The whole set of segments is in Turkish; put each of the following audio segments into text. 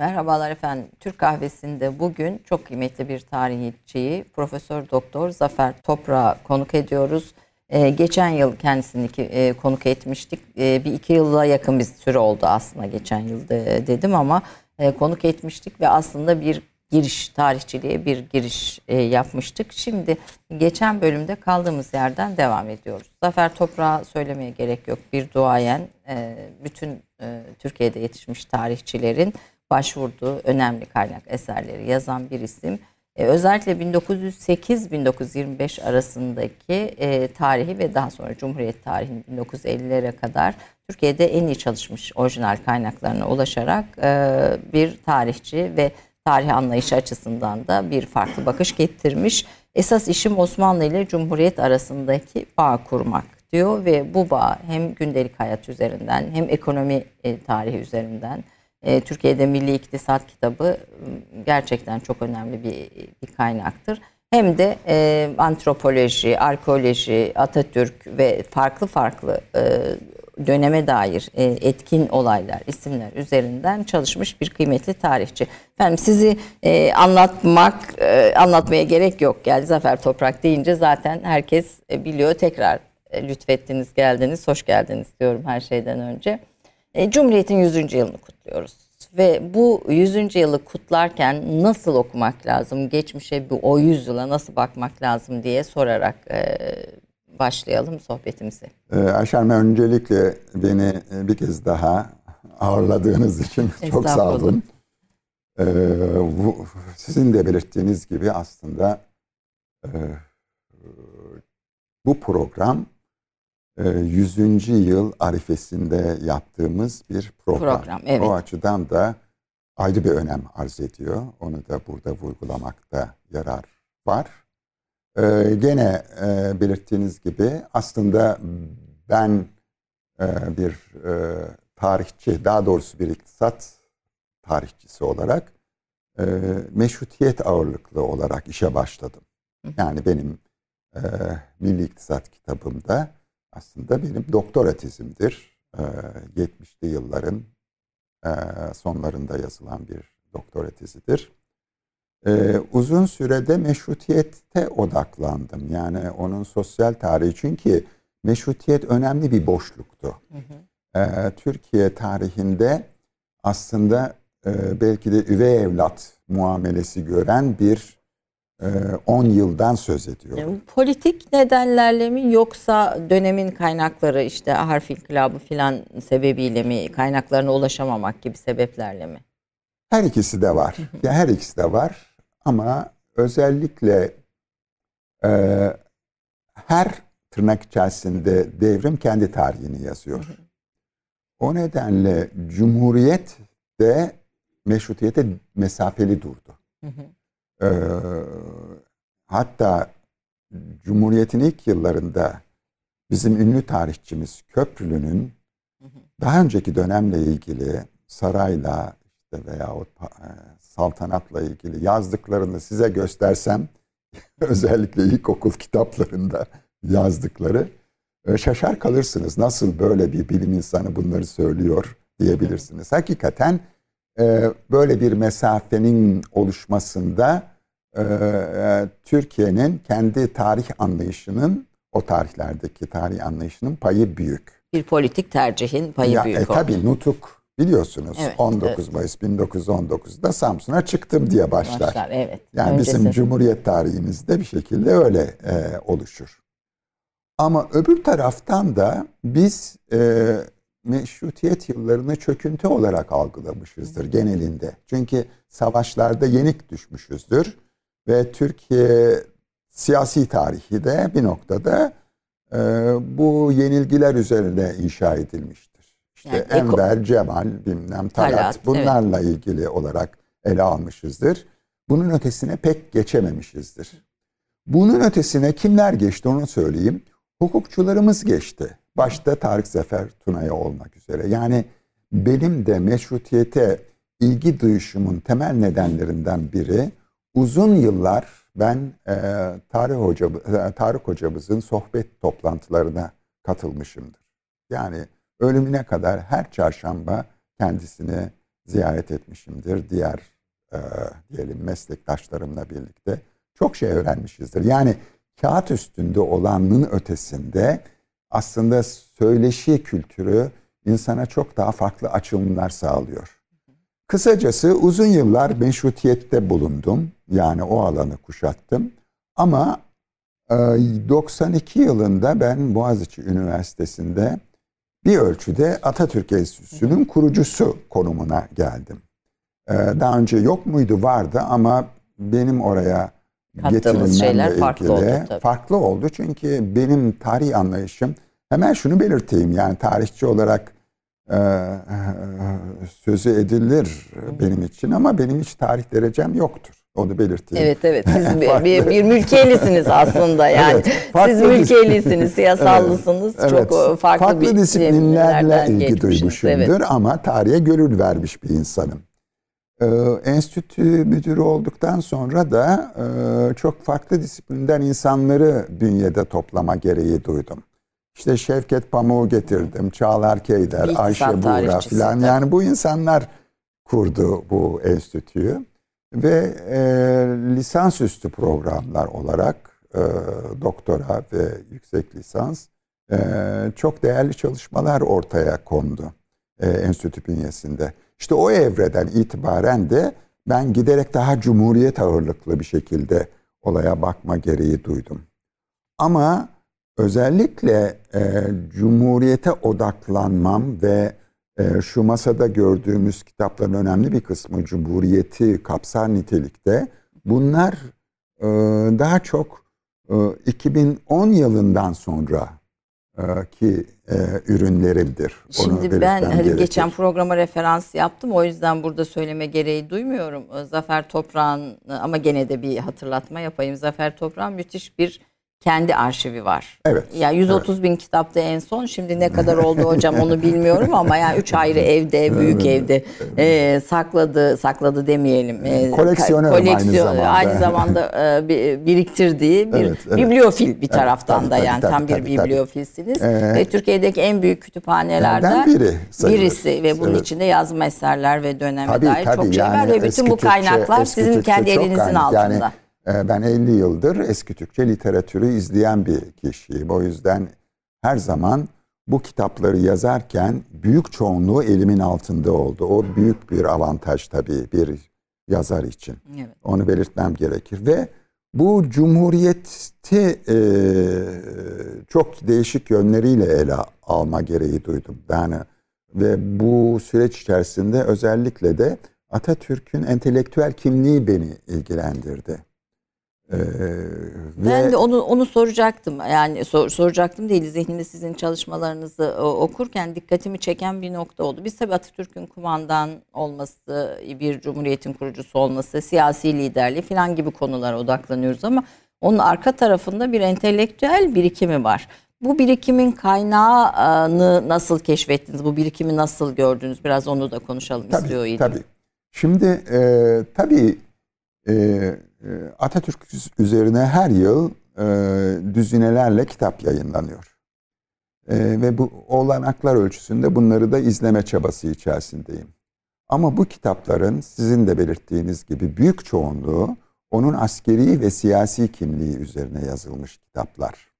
Merhabalar efendim. Türk kahvesinde bugün çok kıymetli bir tarihçiyi Profesör Doktor Zafer Toprağı konuk ediyoruz. Ee, geçen yıl kendisini ki, e, konuk etmiştik. E, bir iki yıla yakın bir süre oldu aslında geçen yıl de, dedim ama e, konuk etmiştik ve aslında bir giriş tarihçiliğe bir giriş e, yapmıştık. Şimdi geçen bölümde kaldığımız yerden devam ediyoruz. Zafer Toprağı söylemeye gerek yok. Bir duayen e, bütün e, Türkiye'de yetişmiş tarihçilerin başvurduğu önemli kaynak eserleri yazan bir isim. E, özellikle 1908-1925 arasındaki e, tarihi ve daha sonra Cumhuriyet tarihini 1950'lere kadar Türkiye'de en iyi çalışmış orijinal kaynaklarına ulaşarak e, bir tarihçi ve tarih anlayışı açısından da bir farklı bakış getirmiş. Esas işim Osmanlı ile Cumhuriyet arasındaki bağ kurmak diyor ve bu bağ hem gündelik hayat üzerinden hem ekonomi e, tarihi üzerinden e, Türkiye'de Milli İktisat kitabı gerçekten çok önemli bir, bir kaynaktır. Hem de e, antropoloji, arkeoloji, Atatürk ve farklı farklı e, döneme dair e, etkin olaylar, isimler üzerinden çalışmış bir kıymetli tarihçi. Efendim sizi e, anlatmak, e, anlatmaya gerek yok. Geldi Zafer Toprak deyince zaten herkes e, biliyor. Tekrar e, lütfettiniz, geldiniz, hoş geldiniz diyorum her şeyden önce. E, Cumhuriyet'in 100. yılını kutluyoruz. Ve bu 100. yılı kutlarken nasıl okumak lazım, geçmişe bu o 100 yıla nasıl bakmak lazım diye sorarak e, başlayalım sohbetimizi. Ee, Ayşen öncelikle beni e, bir kez daha ağırladığınız için çok sağ olun. Ee, bu, sizin de belirttiğiniz gibi aslında e, bu program 100. E, yıl arifesinde yaptığımız bir program. program evet. O açıdan da ayrı bir önem arz ediyor. Onu da burada vurgulamakta yarar var. Ee, gene e, belirttiğiniz gibi aslında ben e, bir e, tarihçi, daha doğrusu bir iktisat tarihçisi olarak e, meşrutiyet ağırlıklı olarak işe başladım. Yani benim e, Milli İktisat kitabımda aslında benim doktora tezimdir. E, 70'li yılların e, sonlarında yazılan bir doktora tezidir e, uzun sürede meşrutiyette odaklandım. Yani onun sosyal tarihi çünkü meşrutiyet önemli bir boşluktu. Hı hı. E, Türkiye tarihinde aslında e, belki de üvey evlat muamelesi gören bir 10 e, yıldan söz ediyorum. Politik nedenlerle mi yoksa dönemin kaynakları işte harf inkılabı filan sebebiyle mi kaynaklarına ulaşamamak gibi sebeplerle mi? Her ikisi de var. ya her ikisi de var. Ama özellikle e, her tırnak içerisinde devrim kendi tarihini yazıyor. O nedenle Cumhuriyet de meşrutiyete mesafeli durdu. Ee, hatta Cumhuriyet'in ilk yıllarında bizim ünlü tarihçimiz Köprülü'nün daha önceki dönemle ilgili sarayla işte veya o e, saltanatla ilgili yazdıklarını size göstersem özellikle ilkokul kitaplarında yazdıkları e, şaşar kalırsınız. Nasıl böyle bir bilim insanı bunları söylüyor diyebilirsiniz. Hakikaten e, böyle bir mesafenin oluşmasında Türkiye'nin kendi tarih anlayışının o tarihlerdeki tarih anlayışının payı büyük. Bir politik tercihin payı ya, büyük e, oldu. Tabii Nutuk Biliyorsunuz evet, 19 evet. Mayıs 1919'da Samsun'a çıktım diye başlar. başlar evet. Yani Öncesi. bizim Cumhuriyet tarihimizde bir şekilde öyle e, oluşur. Ama öbür taraftan da biz e, meşrutiyet yıllarını çöküntü olarak algılamışızdır genelinde. Çünkü savaşlarda yenik düşmüşüzdür ve Türkiye siyasi tarihi de bir noktada e, bu yenilgiler üzerine inşa edilmiştir. İşte yani Enver, eko... Cemal, bilmem Talat, Talat bunlarla evet. ilgili olarak ele almışızdır. Bunun ötesine pek geçememişizdir. Bunun ötesine kimler geçti onu söyleyeyim. Hukukçularımız geçti. Başta Tarık Zafer Tuna'ya olmak üzere. Yani benim de meşrutiyete ilgi duyuşumun temel nedenlerinden biri uzun yıllar ben e, Tarık, Hoca, e, Tarık hocamızın sohbet toplantılarına katılmışımdır. Yani ölümüne kadar her çarşamba kendisini ziyaret etmişimdir. Diğer e, diyelim meslektaşlarımla birlikte çok şey öğrenmişizdir. Yani kağıt üstünde olanın ötesinde aslında söyleşi kültürü insana çok daha farklı açılımlar sağlıyor. Kısacası uzun yıllar meşrutiyette bulundum. Yani o alanı kuşattım. Ama 92 yılında ben Boğaziçi Üniversitesi'nde bir ölçüde Atatürk Enstitüsü'nün kurucusu konumuna geldim. Daha önce yok muydu vardı ama benim oraya Kattığımız şeyler farklı oldu. Tabii. Farklı oldu çünkü benim tarih anlayışım hemen şunu belirteyim yani tarihçi olarak e, sözü edilir benim için ama benim hiç tarih derecem yoktur. Onu belirteyim. Evet evet siz bir, bir, bir mülkiyelisiniz aslında yani. Evet, siz mülkiyelisiniz, siyasallısınız. Evet, Çok farklı, farklı bir disiplinlerle ilgi duymuşumdur evet. ama tarihe gönül vermiş bir insanım. Ee, enstitü müdürü olduktan sonra da e, çok farklı disiplinden insanları bünyede toplama gereği duydum. İşte Şevket Pamuk'u getirdim, Çağlar Keyder, Ayşe Buğra filan. Yani bu insanlar kurdu bu enstitüyü. Ve e, lisansüstü programlar olarak e, doktora ve yüksek lisans e, çok değerli çalışmalar ortaya kondu e, enstitü bünyesinde. İşte o evreden itibaren de ben giderek daha cumhuriyet ağırlıklı bir şekilde olaya bakma gereği duydum. Ama özellikle e, cumhuriyete odaklanmam ve şu masada gördüğümüz kitapların önemli bir kısmı cumhuriyeti kapsar nitelikte. Bunlar e, daha çok e, 2010 yılından sonra ki e, ürünlerimdir. Şimdi ben hani geçen programa referans yaptım. O yüzden burada söyleme gereği duymuyorum. Zafer Toprağ'ın ama gene de bir hatırlatma yapayım. Zafer Toprağ'ın müthiş bir kendi arşivi var. Evet. Yani 130 evet. bin kitapta en son. Şimdi ne kadar oldu hocam onu bilmiyorum ama yani üç ayrı evde, büyük evde e, sakladı, sakladı demeyelim. E, koleksiyonör koleksiyon, aynı zamanda. Aynı zamanda e, biriktirdiği bir evet, evet. bibliofil bir taraftan evet, da tabii, yani tabii, tam tabii, bir bibliofilsiniz. Ee, ve Türkiye'deki en büyük kütüphanelerden biri sayılır. birisi ve bunun evet. içinde yazma eserler ve döneme tabii, dair tabii, çok şey var ve bütün bu kaynaklar Türkçe, sizin kendi elinizin altında. Yani, ben 50 yıldır eski Türkçe literatürü izleyen bir kişiyim. O yüzden her zaman bu kitapları yazarken büyük çoğunluğu elimin altında oldu. O büyük bir avantaj tabii bir yazar için. Evet. Onu belirtmem gerekir. Ve bu cumhuriyeti e, çok değişik yönleriyle ele alma gereği duydum. Yani ve bu süreç içerisinde özellikle de Atatürk'ün entelektüel kimliği beni ilgilendirdi. Ee, ben ve... de onu onu soracaktım. Yani sor, soracaktım değil. Zihnimde sizin çalışmalarınızı okurken dikkatimi çeken bir nokta oldu. Biz tabii Atatürk'ün kumandan olması, bir cumhuriyetin kurucusu olması, siyasi liderliği falan gibi konulara odaklanıyoruz ama onun arka tarafında bir entelektüel birikimi var. Bu birikimin kaynağını nasıl keşfettiniz? Bu birikimi nasıl gördünüz? Biraz onu da konuşalım tabii, istiyor idim. Tabii. Şimdi e, tabii e, Atatürk üzerine her yıl e, düzinelerle kitap yayınlanıyor. E, ve bu olanaklar ölçüsünde bunları da izleme çabası içerisindeyim. Ama bu kitapların sizin de belirttiğiniz gibi büyük çoğunluğu onun askeri ve siyasi kimliği üzerine yazılmış kitaplar.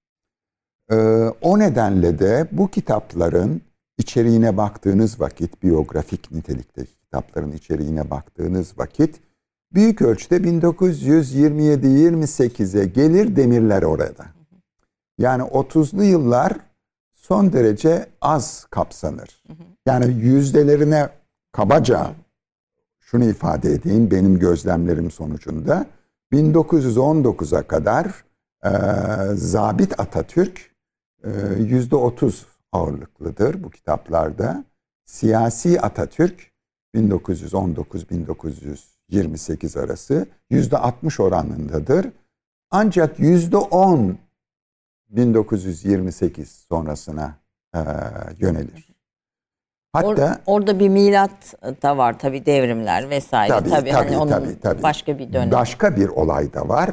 E, o nedenle de bu kitapların içeriğine baktığınız vakit, biyografik nitelikteki kitapların içeriğine baktığınız vakit büyük ölçüde 1927-28'e gelir demirler orada. Yani 30'lu yıllar son derece az kapsanır. Yani yüzdelerine kabaca şunu ifade edeyim benim gözlemlerim sonucunda 1919'a kadar e, Zabit Atatürk yüzde 30 ağırlıklıdır bu kitaplarda. Siyasi Atatürk 1919-1900 28 arası yüzde 60 oranındadır. Ancak yüzde 10 1928 sonrasına e, yönelir. Hatta Or, orada bir milat da var tabi devrimler vesaire tabii, tabii, tabii, hani onun tabii, tabii. başka bir dönem. Başka bir olay da var.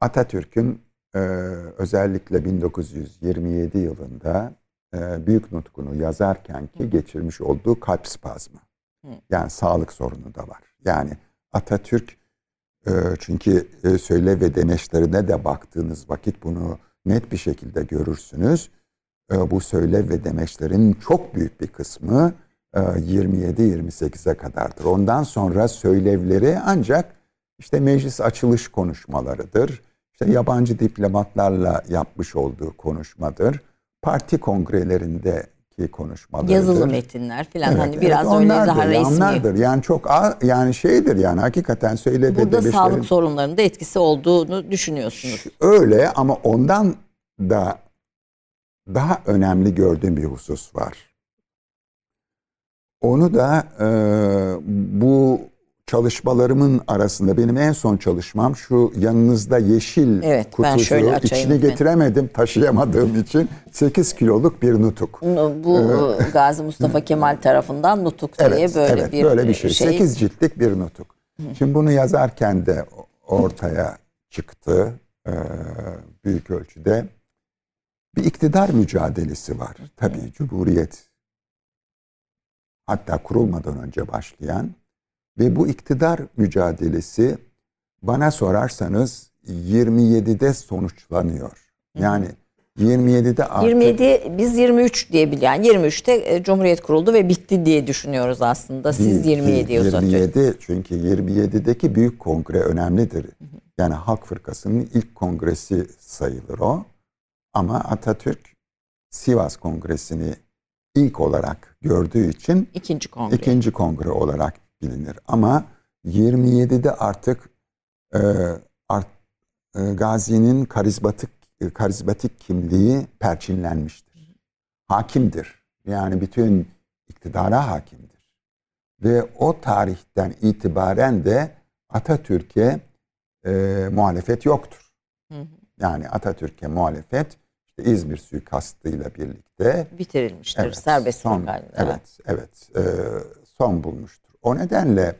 Atatürk'ün e, özellikle 1927 yılında e, büyük nutkunu yazarken ki geçirmiş olduğu kalp spazmı. Yani sağlık sorunu da var. Yani Atatürk e, çünkü e, söyle ve demeçlerine de baktığınız vakit bunu net bir şekilde görürsünüz. E, bu söyle ve demeçlerin çok büyük bir kısmı 27-28'e kadardır. Ondan sonra söylevleri ancak işte meclis açılış konuşmalarıdır. İşte yabancı diplomatlarla yapmış olduğu konuşmadır. Parti kongrelerindeki konuşmalarıdır. Yazılı metinler falan evet, hani biraz evet, öyle daha resmi. Onlardır. Yani çok yani şeydir yani hakikaten söyle Burada sağlık sorunlarında etkisi olduğunu düşünüyorsunuz. Öyle ama ondan da daha önemli gördüğüm bir husus var. Onu da e, bu çalışmalarımın arasında benim en son çalışmam şu yanınızda yeşil evet, kutusu içini getiremedim taşıyamadığım için 8 kiloluk bir nutuk. Bu ee, Gazi Mustafa Kemal tarafından nutuk evet, diye böyle evet, bir böyle bir şey. şey. 8 ciltlik bir nutuk. Şimdi bunu yazarken de ortaya çıktı e, büyük ölçüde. Bir iktidar mücadelesi var. Tabii Cumhuriyet hatta kurulmadan önce başlayan ve bu iktidar mücadelesi bana sorarsanız 27'de sonuçlanıyor. Yani 27'de artık... 27 biz 23 diye biliyoruz. Yani 23'te e, Cumhuriyet kuruldu ve bitti diye düşünüyoruz aslında. Siz 27 uzatıyorsunuz. 27 çünkü 27'deki büyük kongre önemlidir. Yani Halk Fırkası'nın ilk kongresi sayılır o. Ama Atatürk Sivas Kongresi'ni ilk olarak gördüğü için ikinci kongre, ikinci kongre olarak bilinir. Ama 27'de artık e, art, e, Gazi'nin karizmatik e, karizmatik kimliği perçinlenmiştir. Hakimdir. Yani bütün iktidara hakimdir. Ve o tarihten itibaren de Atatürk'e e, muhalefet yoktur. Yani Atatürk'e muhalefet işte İzmir suikastıyla birlikte bitirilmiştir. Evet, Serbest son, Evet, evet. E, son bulmuştur. O nedenle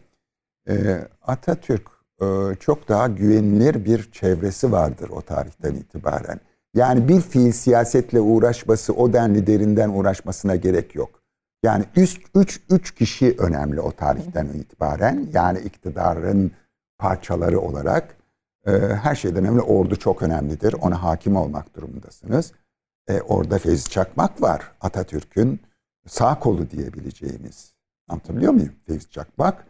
e, Atatürk e, çok daha güvenilir bir çevresi vardır o tarihten itibaren. Yani bir fiil siyasetle uğraşması, o denli derinden uğraşmasına gerek yok. Yani üç, üç, üç kişi önemli o tarihten itibaren. Yani iktidarın parçaları olarak. E, her şeyden önemli ordu çok önemlidir. Ona hakim olmak durumundasınız. E, orada Fevzi Çakmak var. Atatürk'ün sağ kolu diyebileceğimiz. Anlatabiliyor muyum? Fevzi Çakmak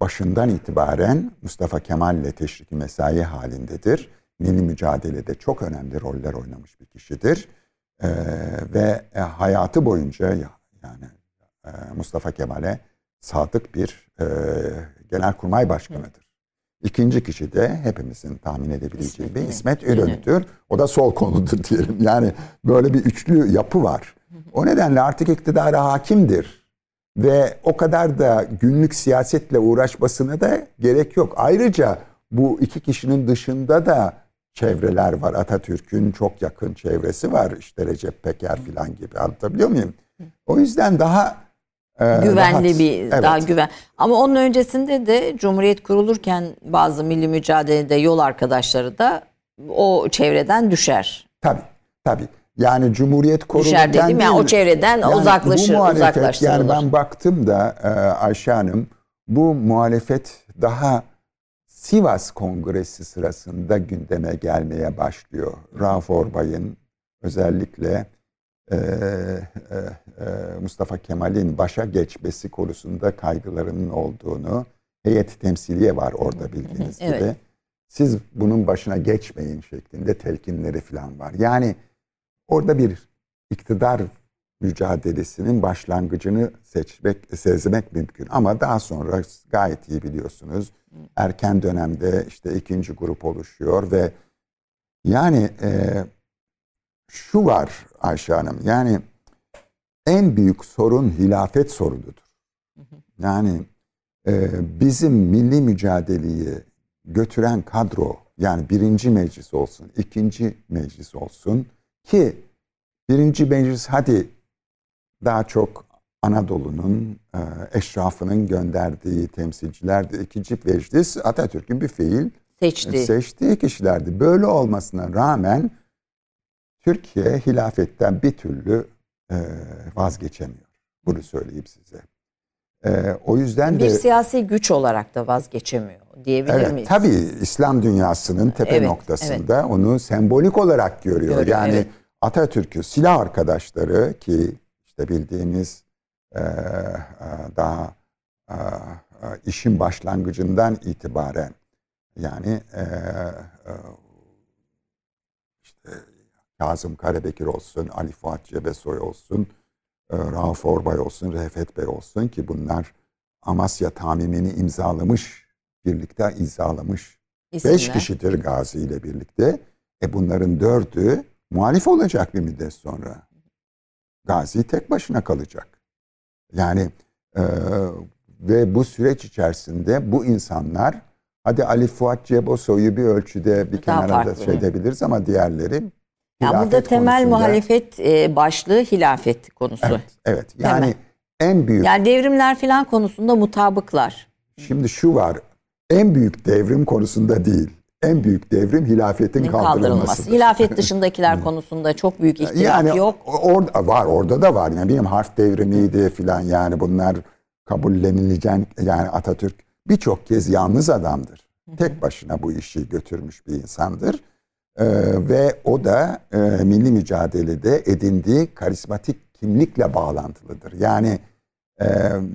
başından itibaren Mustafa Kemal ile teşriki mesai halindedir. Milli mücadelede çok önemli roller oynamış bir kişidir. Ee, ve e, hayatı boyunca yani e, Mustafa Kemal'e sadık bir e, genelkurmay başkanıdır. İkinci kişi de hepimizin tahmin edebileceği İsmet, bir İsmet İnönü'dür. O da sol konudur diyelim. Yani böyle bir üçlü yapı var. O nedenle artık iktidara hakimdir ve o kadar da günlük siyasetle uğraşmasına da gerek yok. Ayrıca bu iki kişinin dışında da çevreler var. Atatürk'ün çok yakın çevresi var. İşte Recep Peker falan gibi. Anlatabiliyor muyum? O yüzden daha e, güvenli rahat. bir evet. daha güven. Ama onun öncesinde de Cumhuriyet kurulurken bazı milli mücadelede yol arkadaşları da o çevreden düşer. Tabii. Tabii. Yani Cumhuriyet korunurken Düşer dedim yani o çevreden yani uzaklaşır, uzaklaştırılır. Yani ben baktım da e, Ayşe Hanım bu muhalefet daha Sivas Kongresi sırasında gündeme gelmeye başlıyor. Rauf Orbay'ın özellikle e, e, e, Mustafa Kemal'in başa geçmesi konusunda kaygılarının olduğunu heyet temsiliye var orada bildiğiniz evet. gibi. Siz bunun başına geçmeyin şeklinde telkinleri falan var. Yani Orada bir iktidar mücadelesinin başlangıcını seçmek, sezmek mümkün. Ama daha sonra gayet iyi biliyorsunuz. Erken dönemde işte ikinci grup oluşuyor ve yani e, şu var Ayşe Hanım yani en büyük sorun hilafet sorunudur. Yani e, bizim milli mücadeleyi götüren kadro yani birinci meclis olsun, ikinci meclis olsun ki birinci meclis hadi daha çok Anadolu'nun e, eşrafının gönderdiği temsilcilerdi. İkinci meclis Atatürk'ün bir fiil Seçti. seçtiği kişilerdi. Böyle olmasına rağmen Türkiye hilafetten bir türlü e, vazgeçemiyor. Bunu söyleyeyim size. E, o yüzden bir de... Bir siyasi güç olarak da vazgeçemiyor diyebilir evet, miyiz? Tabii İslam dünyasının tepe evet, noktasında evet. onu sembolik olarak görüyor. görüyor yani evet. Atatürk'ü silah arkadaşları ki işte bildiğimiz e, daha e, işin başlangıcından itibaren yani e, e, işte Kazım Karabekir olsun, Ali Fuat Cebesoy olsun, e, Rauf Orbay olsun, Refet Bey olsun ki bunlar Amasya tamimini imzalamış, birlikte imzalamış. İsimler. Beş kişidir Gazi ile birlikte. E bunların dördü muhalif olacak bir müddet sonra. Gazi tek başına kalacak. Yani e, ve bu süreç içerisinde bu insanlar hadi Ali Fuat Cebosoy'u bir ölçüde bir Daha kenara da şey edebiliriz ama diğerleri ya burada temel konusunda, muhalefet e, başlığı hilafet konusu. Evet, evet. Yani temel. en büyük Yani devrimler filan konusunda mutabıklar. Şimdi şu var. En büyük devrim konusunda değil. En büyük devrim hilafetin kaldırılması. Hilafet dışındakiler konusunda çok büyük ihtilaf yani, yok. Orada var, orada da var. Yani benim harf devrimiydi filan yani bunlar kabullenilecek yani Atatürk birçok kez yalnız adamdır. Tek başına bu işi götürmüş bir insandır. Ee, ve o da e, milli mücadelede edindiği karizmatik kimlikle bağlantılıdır. Yani e,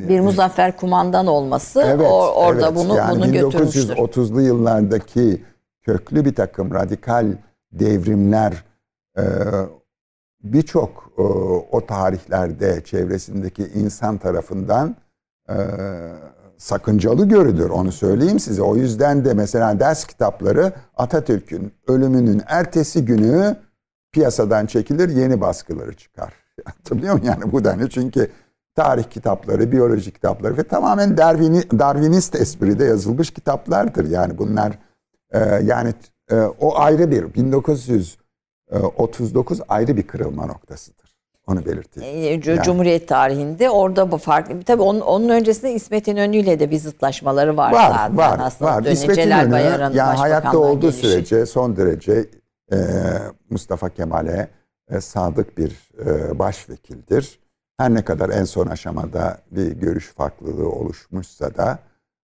bir muzaffer kumandan olması evet, or, orada evet. bunu yani bunu götürmüştür. 1930'lu yıllardaki köklü bir takım radikal devrimler e, birçok e, o tarihlerde çevresindeki insan tarafından e, sakıncalı görülür onu söyleyeyim size. O yüzden de mesela ders kitapları Atatürk'ün ölümünün ertesi günü piyasadan çekilir yeni baskıları çıkar. Hatırlıyor musun yani bu denli çünkü tarih kitapları, biyoloji kitapları ve tamamen Darwini, Darwinist espride yazılmış kitaplardır. Yani bunlar e, yani e, o ayrı bir 1939 ayrı bir kırılma noktasıdır. Onu belirteyim. E, Cumhuriyet tarihinde orada bu farklı. Tabii onun, onun öncesinde İsmet İnönü ile de bir zıtlaşmaları var, var zaten. Var, aslında. var. İsmet İnönü yani hayatta olduğu gelişi. sürece son derece e, Mustafa Kemal'e e, sadık bir e, başvekildir. Her ne kadar en son aşamada bir görüş farklılığı oluşmuşsa da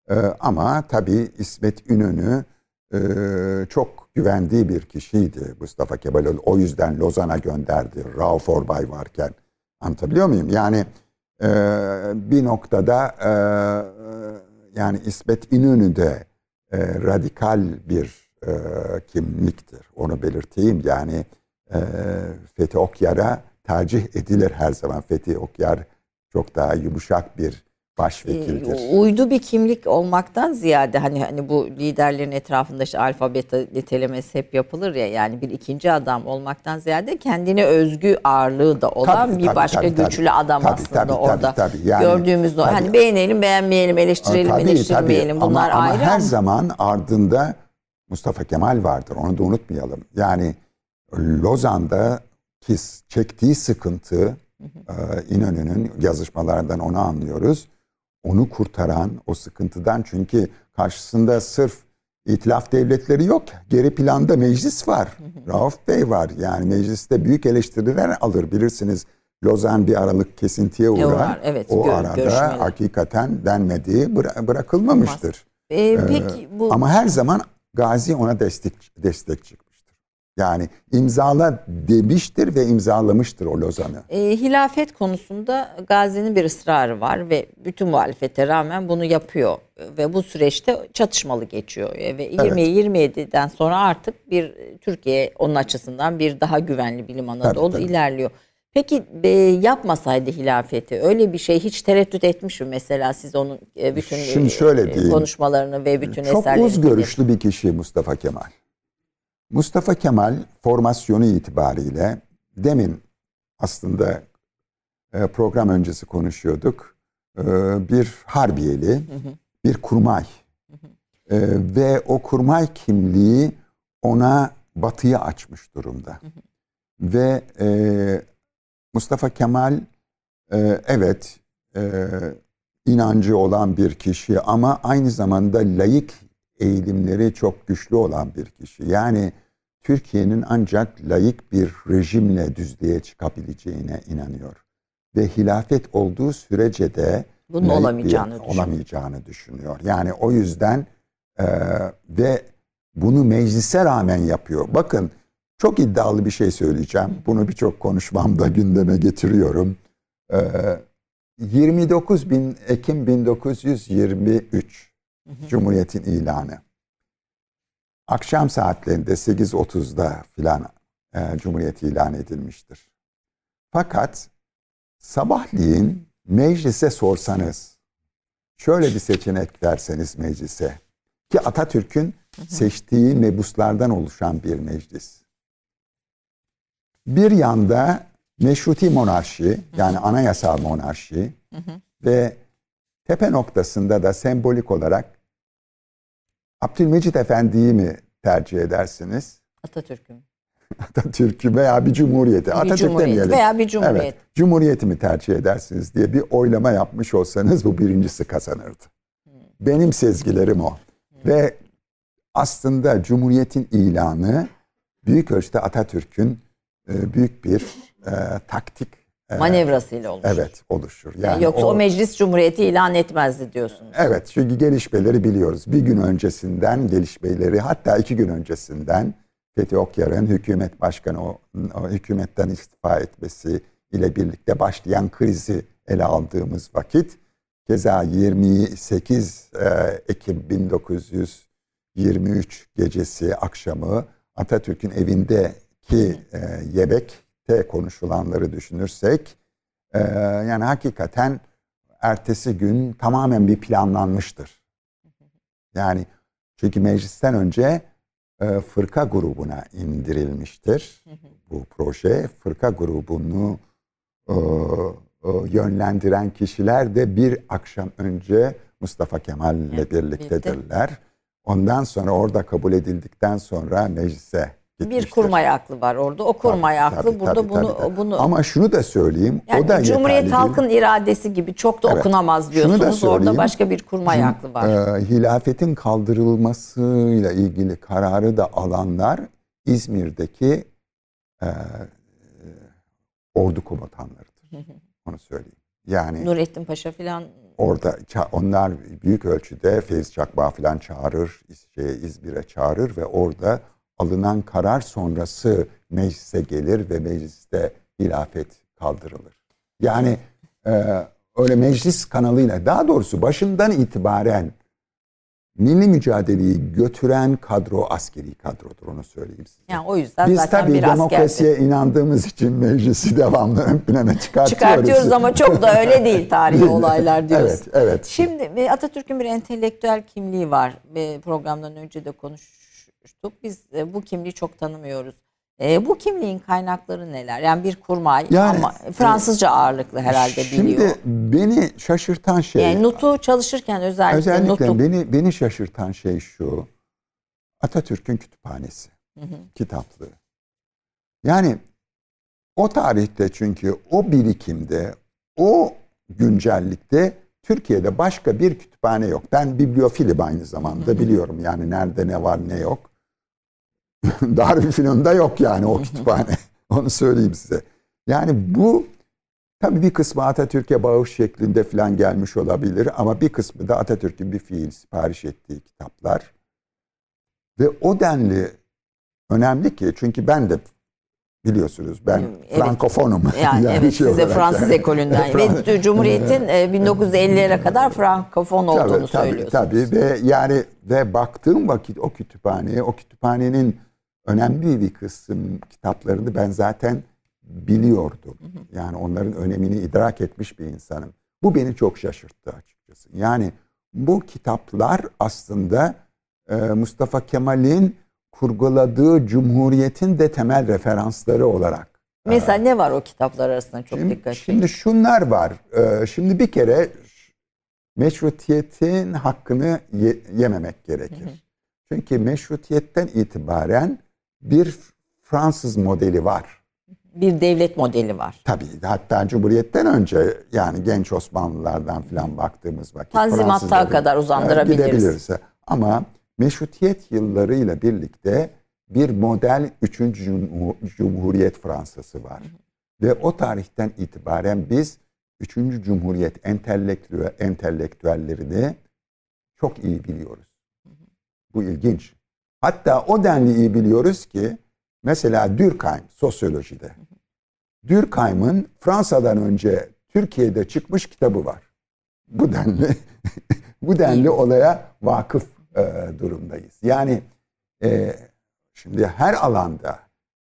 e, ama tabii İsmet İnönü e, çok güvendiği bir kişiydi Mustafa Kemal. O yüzden Lozan'a gönderdi. Rauf Orbay varken. Anlatabiliyor muyum? Yani e, bir noktada e, yani İsmet İnönü de e, radikal bir e, kimliktir. Onu belirteyim. Yani e, Fethi Okyar'a tercih edilir her zaman. Fethi Okyar çok daha yumuşak bir başvekildir. E, uydu bir kimlik olmaktan ziyade hani hani bu liderlerin etrafında işte alfa beta nitelemesi hep yapılır ya yani bir ikinci adam olmaktan ziyade kendine özgü ağırlığı da olan tabii, bir tabii, başka tabii, güçlü tabii, adam tabii, aslında tabii, orada. Tabii, tabii. Yani, Gördüğümüz tabii, hani beğenelim beğenmeyelim eleştirelim tabii, eleştirmeyelim tabii. bunlar ama, ayrı. Ama her zaman ardında Mustafa Kemal vardır onu da unutmayalım. Yani Lozan'da ki çektiği sıkıntı hı. İnönü'nün yazışmalarından onu anlıyoruz onu kurtaran o sıkıntıdan çünkü karşısında sırf itilaf devletleri yok. Geri planda meclis var. Rauf Bey var. Yani mecliste büyük eleştiriler alır bilirsiniz. Lozan bir aralık kesintiye uğrar. Var, evet, o gör, arada görüşmeli. hakikaten denmediği bıra- bırakılmamıştır. Ee, peki bu ama her zaman Gazi ona destek destek çıktı. Yani imzala demiştir ve imzalamıştır o Lozan'ı. E, hilafet konusunda Gazi'nin bir ısrarı var ve bütün muhalefete rağmen bunu yapıyor. Ve bu süreçte çatışmalı geçiyor. E, ve evet. 20-27'den sonra artık bir Türkiye onun açısından bir daha güvenli bilim alanı tabii, tabii. ilerliyor. Peki e, yapmasaydı hilafeti öyle bir şey hiç tereddüt etmiş mi mesela siz onun e, bütün Şimdi şöyle e, konuşmalarını ve bütün çok eserlerini? Çok uz görüşlü bir kişi Mustafa Kemal. Mustafa Kemal formasyonu itibariyle demin aslında e, program öncesi konuşuyorduk. E, bir harbiyeli, bir kurmay. E, ve o kurmay kimliği ona batıya açmış durumda. Ve Mustafa Kemal evet inancı olan bir kişi ama aynı zamanda layık eğilimleri çok güçlü olan bir kişi. Yani Türkiye'nin ancak layık bir rejimle düzlüğe çıkabileceğine inanıyor. Ve hilafet olduğu sürece de bunun olamayacağını düşünüyor. olamayacağını düşünüyor. Yani o yüzden e, ve bunu meclise rağmen yapıyor. Bakın çok iddialı bir şey söyleyeceğim. Bunu birçok konuşmamda gündeme getiriyorum. E, 29 bin Ekim 1923 Cumhuriyet'in ilanı. Akşam saatlerinde 8.30'da filan e, Cumhuriyet ilan edilmiştir. Fakat sabahleyin meclise sorsanız, şöyle bir seçenek verseniz meclise, ki Atatürk'ün seçtiği mebuslardan oluşan bir meclis. Bir yanda meşruti monarşi, yani anayasal monarşi ve tepe noktasında da sembolik olarak Abdülmecit Efendi'yi mi tercih edersiniz? Atatürk'ü Atatürk'ü veya bir cumhuriyeti. Bir Atatürk cumhuriyet demeyelim. Veya bir cumhuriyet. Evet, cumhuriyeti mi tercih edersiniz diye bir oylama yapmış olsanız bu birincisi kazanırdı. Hmm. Benim sezgilerim o. Hmm. Ve aslında cumhuriyetin ilanı büyük ölçüde Atatürk'ün e, büyük bir e, taktik e, manevrasıyla oluşur. Evet oluşur. Yani Yoksa o, o meclis cumhuriyeti ilan etmezdi diyorsunuz. Evet çünkü gelişmeleri biliyoruz. Bir gün öncesinden gelişmeleri hatta iki gün öncesinden Fethi Okyar'ın hükümet başkanı o, o hükümetten istifa etmesi ile birlikte başlayan krizi ele aldığımız vakit keza 28 e, Ekim 1923 gecesi akşamı Atatürk'ün evindeki e, yemekte konuşulanları düşünürsek e, yani hakikaten ertesi gün tamamen bir planlanmıştır. Yani çünkü meclisten önce e, fırka grubuna indirilmiştir bu proje. Fırka grubunu e, e, yönlendiren kişiler de bir akşam önce Mustafa Kemal ile birliktedirler. Ondan sonra orada kabul edildikten sonra meclise Gitmiştir. Bir kurmay aklı var orada. O kurmay tabii, aklı tabii, burada tabii, bunu tabii. bunu Ama şunu da söyleyeyim. Yani o da Cumhuriyet halkın değil. iradesi gibi çok da evet. okunamaz diyorsunuz. Orada başka bir kurmay Cum, aklı var. E, hilafetin kaldırılmasıyla ilgili kararı da alanlar İzmir'deki e, ordu komutanlarıdır. Onu söyleyeyim. Yani Nurettin Paşa filan orada onlar büyük ölçüde Feyz Çakma filan çağırır, şey, İzmir'e çağırır ve orada alınan karar sonrası meclise gelir ve mecliste hilafet kaldırılır. Yani e, öyle meclis kanalıyla daha doğrusu başından itibaren milli mücadeleyi götüren kadro askeri kadrodur onu söyleyeyim size. Yani o yüzden Biz zaten tabii bir demokrasiye askerdi. inandığımız için meclisi devamlı ön plana çıkartıyoruz. Çıkartıyoruz ama çok da öyle değil tarihi olaylar diyoruz. Evet, evet. Şimdi e, Atatürk'ün bir entelektüel kimliği var. Programdan önce de konuş konuştuk. Biz e, bu kimliği çok tanımıyoruz. E, bu kimliğin kaynakları neler? Yani bir kurmay yani, ama Fransızca ağırlıklı herhalde şimdi biliyor. Şimdi beni şaşırtan şey... Yani Nutu çalışırken özellikle... Özellikle Nutu... beni, beni şaşırtan şey şu. Atatürk'ün kütüphanesi. Hı hı. Kitaplığı. Yani o tarihte çünkü o birikimde, o güncellikte Türkiye'de başka bir kütüphane yok. Ben bibliofilim aynı zamanda biliyorum yani nerede ne var ne yok. Darülfünun'da yok yani o kütüphane. Onu söyleyeyim size. Yani bu tabii bir kısmı Atatürk'e bağış şeklinde falan gelmiş olabilir ama bir kısmı da Atatürk'ün bir fiil sipariş ettiği kitaplar. Ve o denli önemli ki çünkü ben de biliyorsunuz ben evet. Frankofonum. Yani, yani evet şey size Fransız yani. ekolünden ve Cumhuriyet'in 1950'lere kadar Frankofon olduğunu tabii, söylüyorsunuz. Tabii ve yani ve baktığım vakit o kütüphaneye o kütüphanenin önemli bir kısım kitaplarını ben zaten biliyordum. Yani onların önemini idrak etmiş bir insanım. Bu beni çok şaşırttı açıkçası. Yani bu kitaplar aslında e, Mustafa Kemal'in kurguladığı cumhuriyetin de temel referansları olarak. E, Mesela ne var o kitaplar arasında çok şimdi, dikkat Şimdi şunlar var. E, şimdi bir kere meşrutiyetin hakkını ye, yememek gerekir. Çünkü meşrutiyetten itibaren bir Fransız modeli var. Bir devlet modeli var. Tabii hatta Cumhuriyet'ten önce yani genç Osmanlılardan falan baktığımız vakit. Tanzimat'a kadar uzandırabiliriz. Gidebiliriz. Ama meşrutiyet yıllarıyla birlikte bir model 3. Cumhuriyet Fransası var. Ve o tarihten itibaren biz Üçüncü Cumhuriyet entelektüel, entelektüellerini çok iyi biliyoruz. Bu ilginç. Hatta o denli iyi biliyoruz ki mesela Durkheim sosyolojide. Durkheim'ın Fransa'dan önce Türkiye'de çıkmış kitabı var. Bu denli bu denli olaya vakıf e, durumdayız. Yani e, şimdi her alanda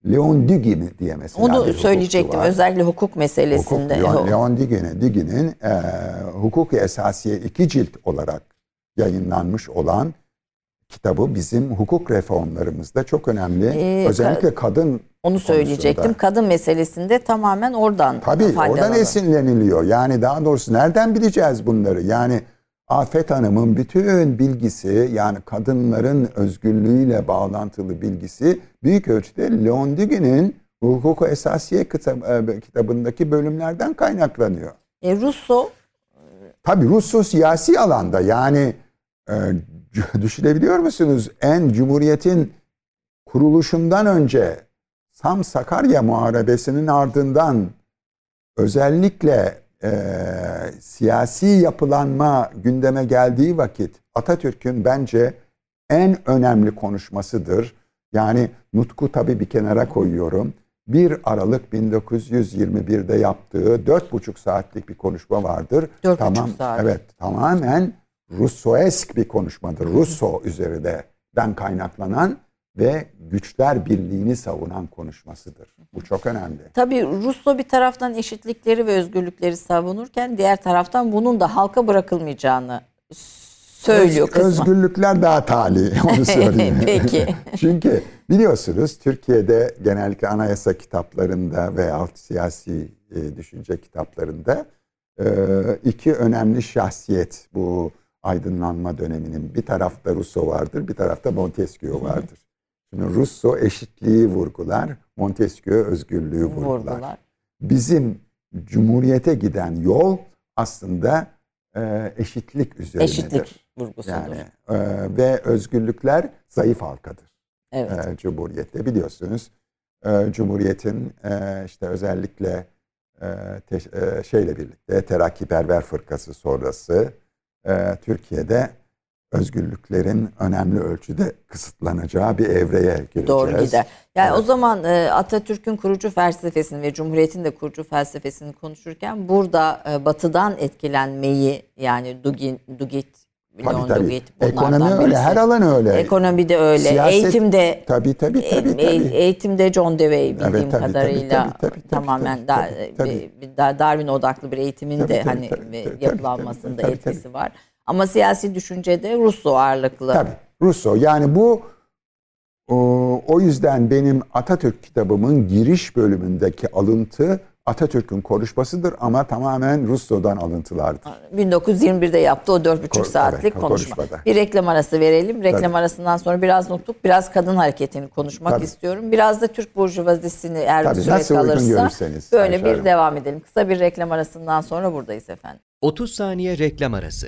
Leon Dugin'i diye mesela Onu söyleyecektim var. özellikle hukuk meselesinde. Hukuk, Leon, Leon Dugin'i, Dugin'in e, hukuk esasiye iki cilt olarak yayınlanmış olan kitabı bizim hukuk reformlarımızda çok önemli. Ee, Özellikle kadın onu söyleyecektim. Konusunda. Kadın meselesinde tamamen oradan Tabii oradan esinleniliyor. Yani daha doğrusu nereden bileceğiz bunları? Yani Afet Hanım'ın bütün bilgisi yani kadınların özgürlüğüyle bağlantılı bilgisi büyük ölçüde Leon Dugin'in Hukuku Esasiye e, kitabındaki bölümlerden kaynaklanıyor. E, Russo? Tabii Russo siyasi alanda yani e, düşünebiliyor musunuz? En Cumhuriyet'in kuruluşundan önce Sam Sakarya Muharebesi'nin ardından özellikle e, siyasi yapılanma gündeme geldiği vakit Atatürk'ün bence en önemli konuşmasıdır. Yani Nutku tabii bir kenara koyuyorum. 1 Aralık 1921'de yaptığı dört buçuk saatlik bir konuşma vardır. Dört tamam, saat. Evet, tamamen Russoesk bir konuşmadır. Russo üzerinden kaynaklanan ve güçler birliğini savunan konuşmasıdır. Bu çok önemli. Tabii Russo bir taraftan eşitlikleri ve özgürlükleri savunurken diğer taraftan bunun da halka bırakılmayacağını söylüyor Öz, Özgürlükler daha tali onu söyleyeyim. Peki. Çünkü biliyorsunuz Türkiye'de genellikle anayasa kitaplarında veya siyasi e, düşünce kitaplarında e, iki önemli şahsiyet bu aydınlanma döneminin. Bir tarafta Rousseau vardır, bir tarafta Montesquieu vardır. Şimdi Rousseau eşitliği vurgular, Montesquieu özgürlüğü vurgular. vurgular. Bizim Cumhuriyete giden yol aslında e, eşitlik üzerinedir. Eşitlik vurgusudur. Yani e, ve özgürlükler zayıf halkadır. Evet. E, Cumhuriyette biliyorsunuz. E, Cumhuriyetin e, işte özellikle e, te, e, şeyle birlikte Terakkiperver Fırkası sonrası e, Türkiye'de özgürlüklerin önemli ölçüde kısıtlanacağı bir evreye gireceğiz. Doğru gider. Yani evet. o zaman e, Atatürk'ün kurucu felsefesini ve Cumhuriyet'in de kurucu felsefesini konuşurken burada e, batıdan etkilenmeyi yani Dugin, Dugit Tabii tabii. Ekonomi öyle, birisi. her alan öyle. Ekonomi de öyle. Siyaset, eğitimde tabii tabii tabii. tabii. Eğitimde John Dewey bildiğim evet, tabii, kadarıyla tabii, tabii, tabii, tamamen tabii, tabii, tabii. Bir Darwin odaklı bir eğitimin tabii, de tabii, hani tabii, tabii, yapılanmasında tabii, tabii, etkisi tabii. var. Ama siyasi düşüncede Russo ağırlıklı. Tabii. Russo. Yani bu o, o yüzden benim Atatürk kitabımın giriş bölümündeki alıntı Atatürk'ün konuşmasıdır ama tamamen Russo'dan alıntılardır. 1921'de yaptı o 4,5 saatlik evet, konuşma. Konuşmada. Bir reklam arası verelim. Reklam Tabii. arasından sonra biraz nutuk, biraz kadın hareketini konuşmak Tabii. istiyorum. Biraz da Türk burjuvazisini eğer Tabii, süre kalırsa böyle bir devam edelim. Kısa bir reklam arasından sonra buradayız efendim. 30 saniye reklam arası.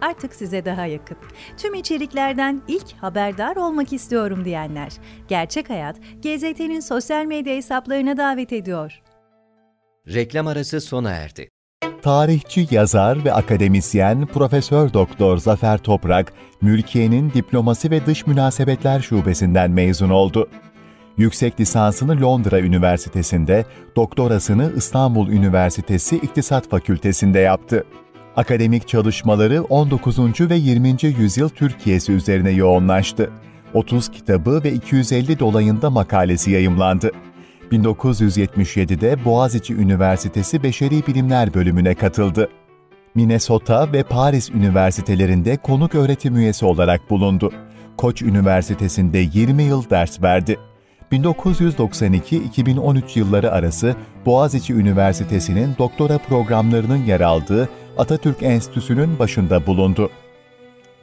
artık size daha yakın. Tüm içeriklerden ilk haberdar olmak istiyorum diyenler. Gerçek Hayat, GZT'nin sosyal medya hesaplarına davet ediyor. Reklam arası sona erdi. Tarihçi, yazar ve akademisyen Profesör Doktor Zafer Toprak, Mülkiye'nin Diplomasi ve Dış Münasebetler Şubesinden mezun oldu. Yüksek lisansını Londra Üniversitesi'nde, doktorasını İstanbul Üniversitesi İktisat Fakültesi'nde yaptı. Akademik çalışmaları 19. ve 20. yüzyıl Türkiye'si üzerine yoğunlaştı. 30 kitabı ve 250 dolayında makalesi yayımlandı. 1977'de Boğaziçi Üniversitesi Beşeri Bilimler bölümüne katıldı. Minnesota ve Paris üniversitelerinde konuk öğretim üyesi olarak bulundu. Koç Üniversitesi'nde 20 yıl ders verdi. 1992-2013 yılları arası Boğaziçi Üniversitesi'nin doktora programlarının yer aldığı Atatürk Enstitüsü'nün başında bulundu.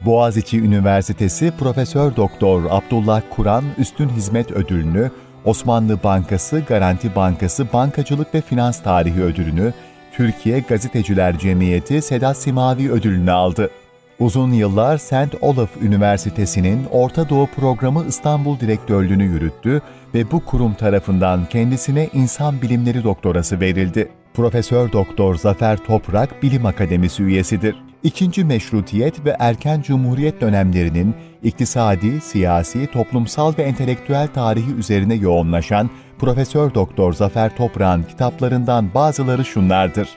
Boğaziçi Üniversitesi Profesör Doktor Abdullah Kur'an Üstün Hizmet Ödülünü, Osmanlı Bankası Garanti Bankası Bankacılık ve Finans Tarihi Ödülünü, Türkiye Gazeteciler Cemiyeti Sedat Simavi Ödülünü aldı. Uzun yıllar St. Olaf Üniversitesi'nin Orta Doğu Programı İstanbul Direktörlüğünü yürüttü ve bu kurum tarafından kendisine insan bilimleri doktorası verildi. Profesör Doktor Zafer Toprak Bilim Akademisi üyesidir. İkinci Meşrutiyet ve erken Cumhuriyet dönemlerinin iktisadi, siyasi, toplumsal ve entelektüel tarihi üzerine yoğunlaşan Profesör Doktor Zafer Toprak'ın kitaplarından bazıları şunlardır.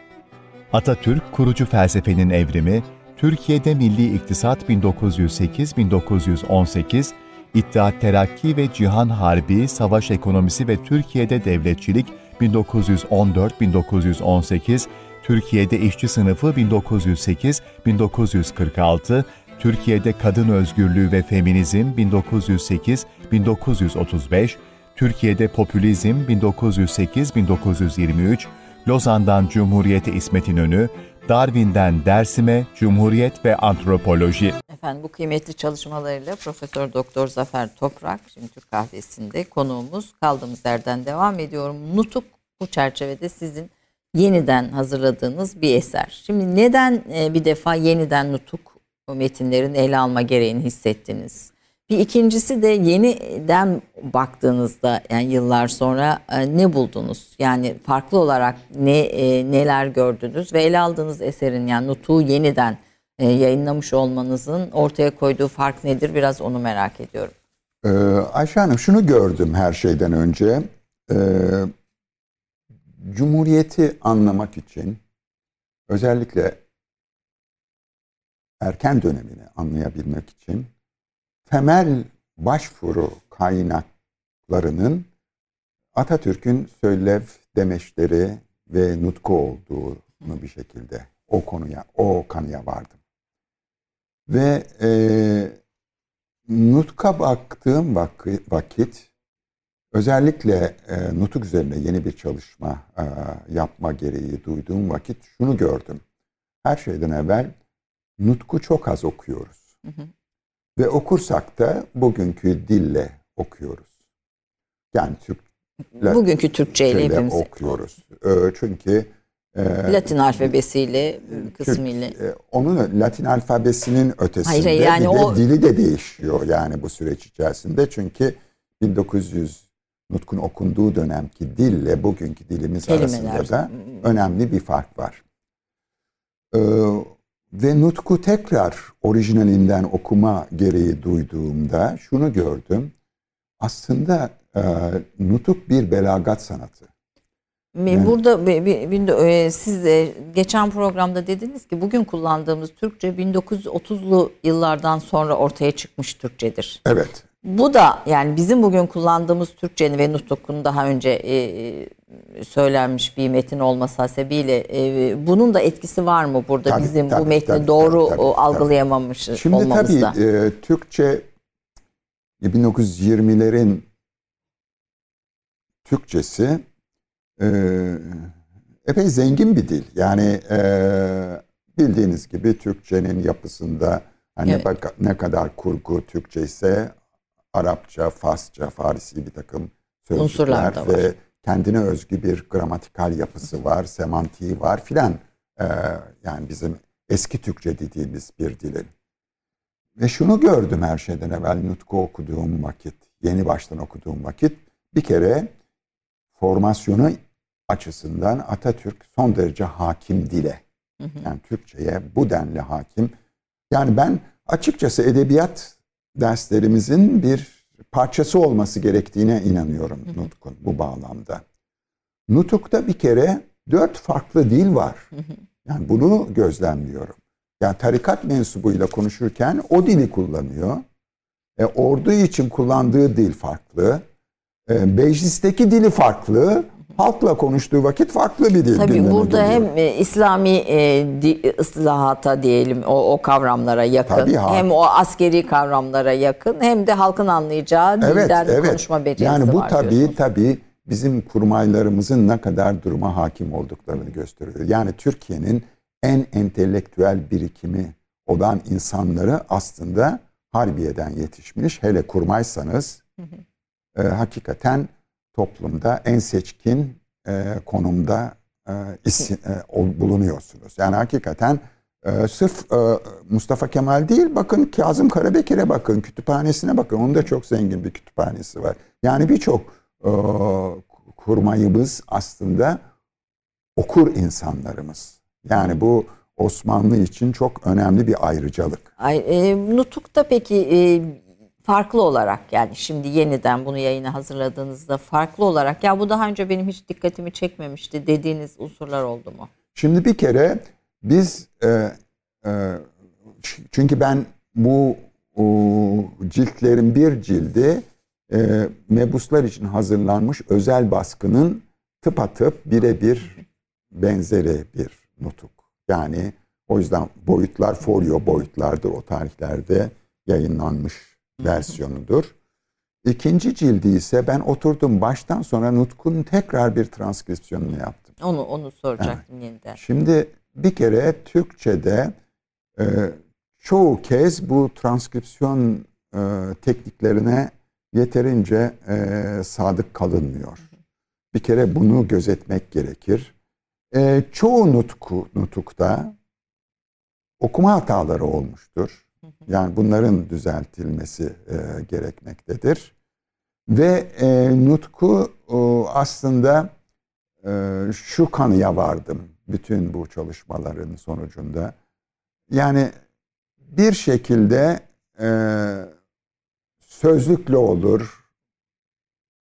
Atatürk kurucu felsefenin evrimi, Türkiye'de Milli İktisat 1908-1918, İttihat Terakki ve Cihan Harbi, Savaş Ekonomisi ve Türkiye'de Devletçilik 1914-1918, Türkiye'de İşçi Sınıfı 1908-1946, Türkiye'de Kadın Özgürlüğü ve Feminizm 1908-1935, Türkiye'de Popülizm 1908-1923, Lozan'dan Cumhuriyete İsmet İnönü, Darwin'den Dersim'e Cumhuriyet ve Antropoloji. Efendim bu kıymetli çalışmalarıyla Profesör Doktor Zafer Toprak şimdi Türk Kahvesi'nde konuğumuz kaldığımız yerden devam ediyorum. Nutuk bu çerçevede sizin yeniden hazırladığınız bir eser. Şimdi neden e, bir defa yeniden Nutuk metinlerin ele alma gereğini hissettiniz? Bir ikincisi de yeniden baktığınızda yani yıllar sonra e, ne buldunuz? Yani farklı olarak ne e, neler gördünüz ve ele aldığınız eserin yani Nutuk'u yeniden e, yayınlamış olmanızın ortaya koyduğu fark nedir? Biraz onu merak ediyorum. Ee, Ayşe Hanım şunu gördüm her şeyden önce. Ee, Cumhuriyeti anlamak için özellikle erken dönemini anlayabilmek için temel başvuru kaynaklarının Atatürk'ün söylev demeçleri ve nutku olduğunu bir şekilde o konuya, o kanıya vardım. Ve e, nutka baktığım vakit özellikle e, nutuk üzerine yeni bir çalışma e, yapma gereği duyduğum vakit şunu gördüm. Her şeyden evvel nutku çok az okuyoruz. Hı hı. Ve okursak da bugünkü dille okuyoruz. Yani Türk bugünkü Türkçe ile hepimiz okuyoruz. E, çünkü e, Latin alfabesiyle kısmıyla. E, onun Latin alfabesinin ötesinde hayır, yani bir de o... dili de değişiyor yani bu süreç içerisinde. Çünkü 1900 Nutkun okunduğu dönemki dille bugünkü dilimiz Kelimeler. arasında da önemli bir fark var. Ee, ve Nutku tekrar orijinalinden okuma gereği duyduğumda şunu gördüm. Aslında e, Nutuk bir belagat sanatı. Yani, Burada bir, bir, e, siz de geçen programda dediniz ki bugün kullandığımız Türkçe 1930'lu yıllardan sonra ortaya çıkmış Türkçedir. Evet. Bu da yani bizim bugün kullandığımız Türkçenin ve Nutuk'un daha önce e, e, söylenmiş bir metin olması hasebiyle e, bunun da etkisi var mı burada tabii, bizim tabii, bu metni tabii, doğru tabii, tabii, algılayamamış tabii. Şimdi olmamızda? tabii e, Türkçe 1920'lerin Türkçesi e, epey zengin bir dil. Yani e, bildiğiniz gibi Türkçenin yapısında hani evet. ne kadar kurgu Türkçe ise Arapça, Farsça, Farisi bir takım sözcükler ve kendine özgü bir gramatikal yapısı var, semantiği var filan. Ee, yani bizim eski Türkçe dediğimiz bir dilin. Ve şunu gördüm her şeyden evvel Nutku okuduğum vakit, yeni baştan okuduğum vakit. Bir kere formasyonu açısından Atatürk son derece hakim dile. Yani Türkçe'ye bu denli hakim. Yani ben açıkçası edebiyat derslerimizin bir parçası olması gerektiğine inanıyorum Nutuk'un bu bağlamda. Nutuk'ta bir kere dört farklı dil var. Yani bunu gözlemliyorum. Yani tarikat mensubuyla konuşurken o dili kullanıyor. E, ordu için kullandığı dil farklı. E, meclisteki dili farklı halkla konuştuğu vakit farklı bir dil. Tabii burada geliyor. hem e, İslami e, di, ıslahata diyelim o, o kavramlara yakın. Tabii, hem o askeri kavramlara yakın hem de halkın anlayacağı evet, dilden evet. konuşma becerisi var. Yani bu tabii diyorsunuz. tabii bizim kurmaylarımızın ne kadar duruma hakim olduklarını gösteriyor. Yani Türkiye'nin en entelektüel birikimi olan insanları aslında Harbiye'den yetişmiş. Hele kurmaysanız e, hakikaten toplumda en seçkin e, konumda e, isim, e, bulunuyorsunuz. Yani hakikaten e, sırf e, Mustafa Kemal değil bakın Kazım Karabekir'e bakın kütüphanesine bakın. Onun da çok zengin bir kütüphanesi var. Yani birçok e, kurmayımız aslında okur insanlarımız. Yani bu Osmanlı için çok önemli bir ayrıcalık. Ay, e, Nutuk'ta peki e, farklı olarak yani şimdi yeniden bunu yayına hazırladığınızda farklı olarak ya bu daha önce benim hiç dikkatimi çekmemişti dediğiniz unsurlar oldu mu? Şimdi bir kere biz e, e, çünkü ben bu o, ciltlerin bir cildi e, mebuslar için hazırlanmış özel baskının tıpatıp birebir benzeri bir nutuk. Yani o yüzden boyutlar folyo boyutlardır o tarihlerde yayınlanmış versiyonudur. İkinci cildi ise ben oturdum baştan sonra Nutk'un tekrar bir transkripsiyonunu yaptım. Onu onu soracaktım evet. yeniden. Şimdi bir kere Türkçe'de e, çoğu kez bu transkripsiyon e, tekniklerine yeterince e, sadık kalınmıyor. Bir kere bunu gözetmek gerekir. E, çoğu nutku, nutukta okuma hataları olmuştur. Yani bunların düzeltilmesi e, gerekmektedir. Ve e, nutku e, aslında e, şu kanıya vardım bütün bu çalışmaların sonucunda. Yani bir şekilde e, sözlükle olur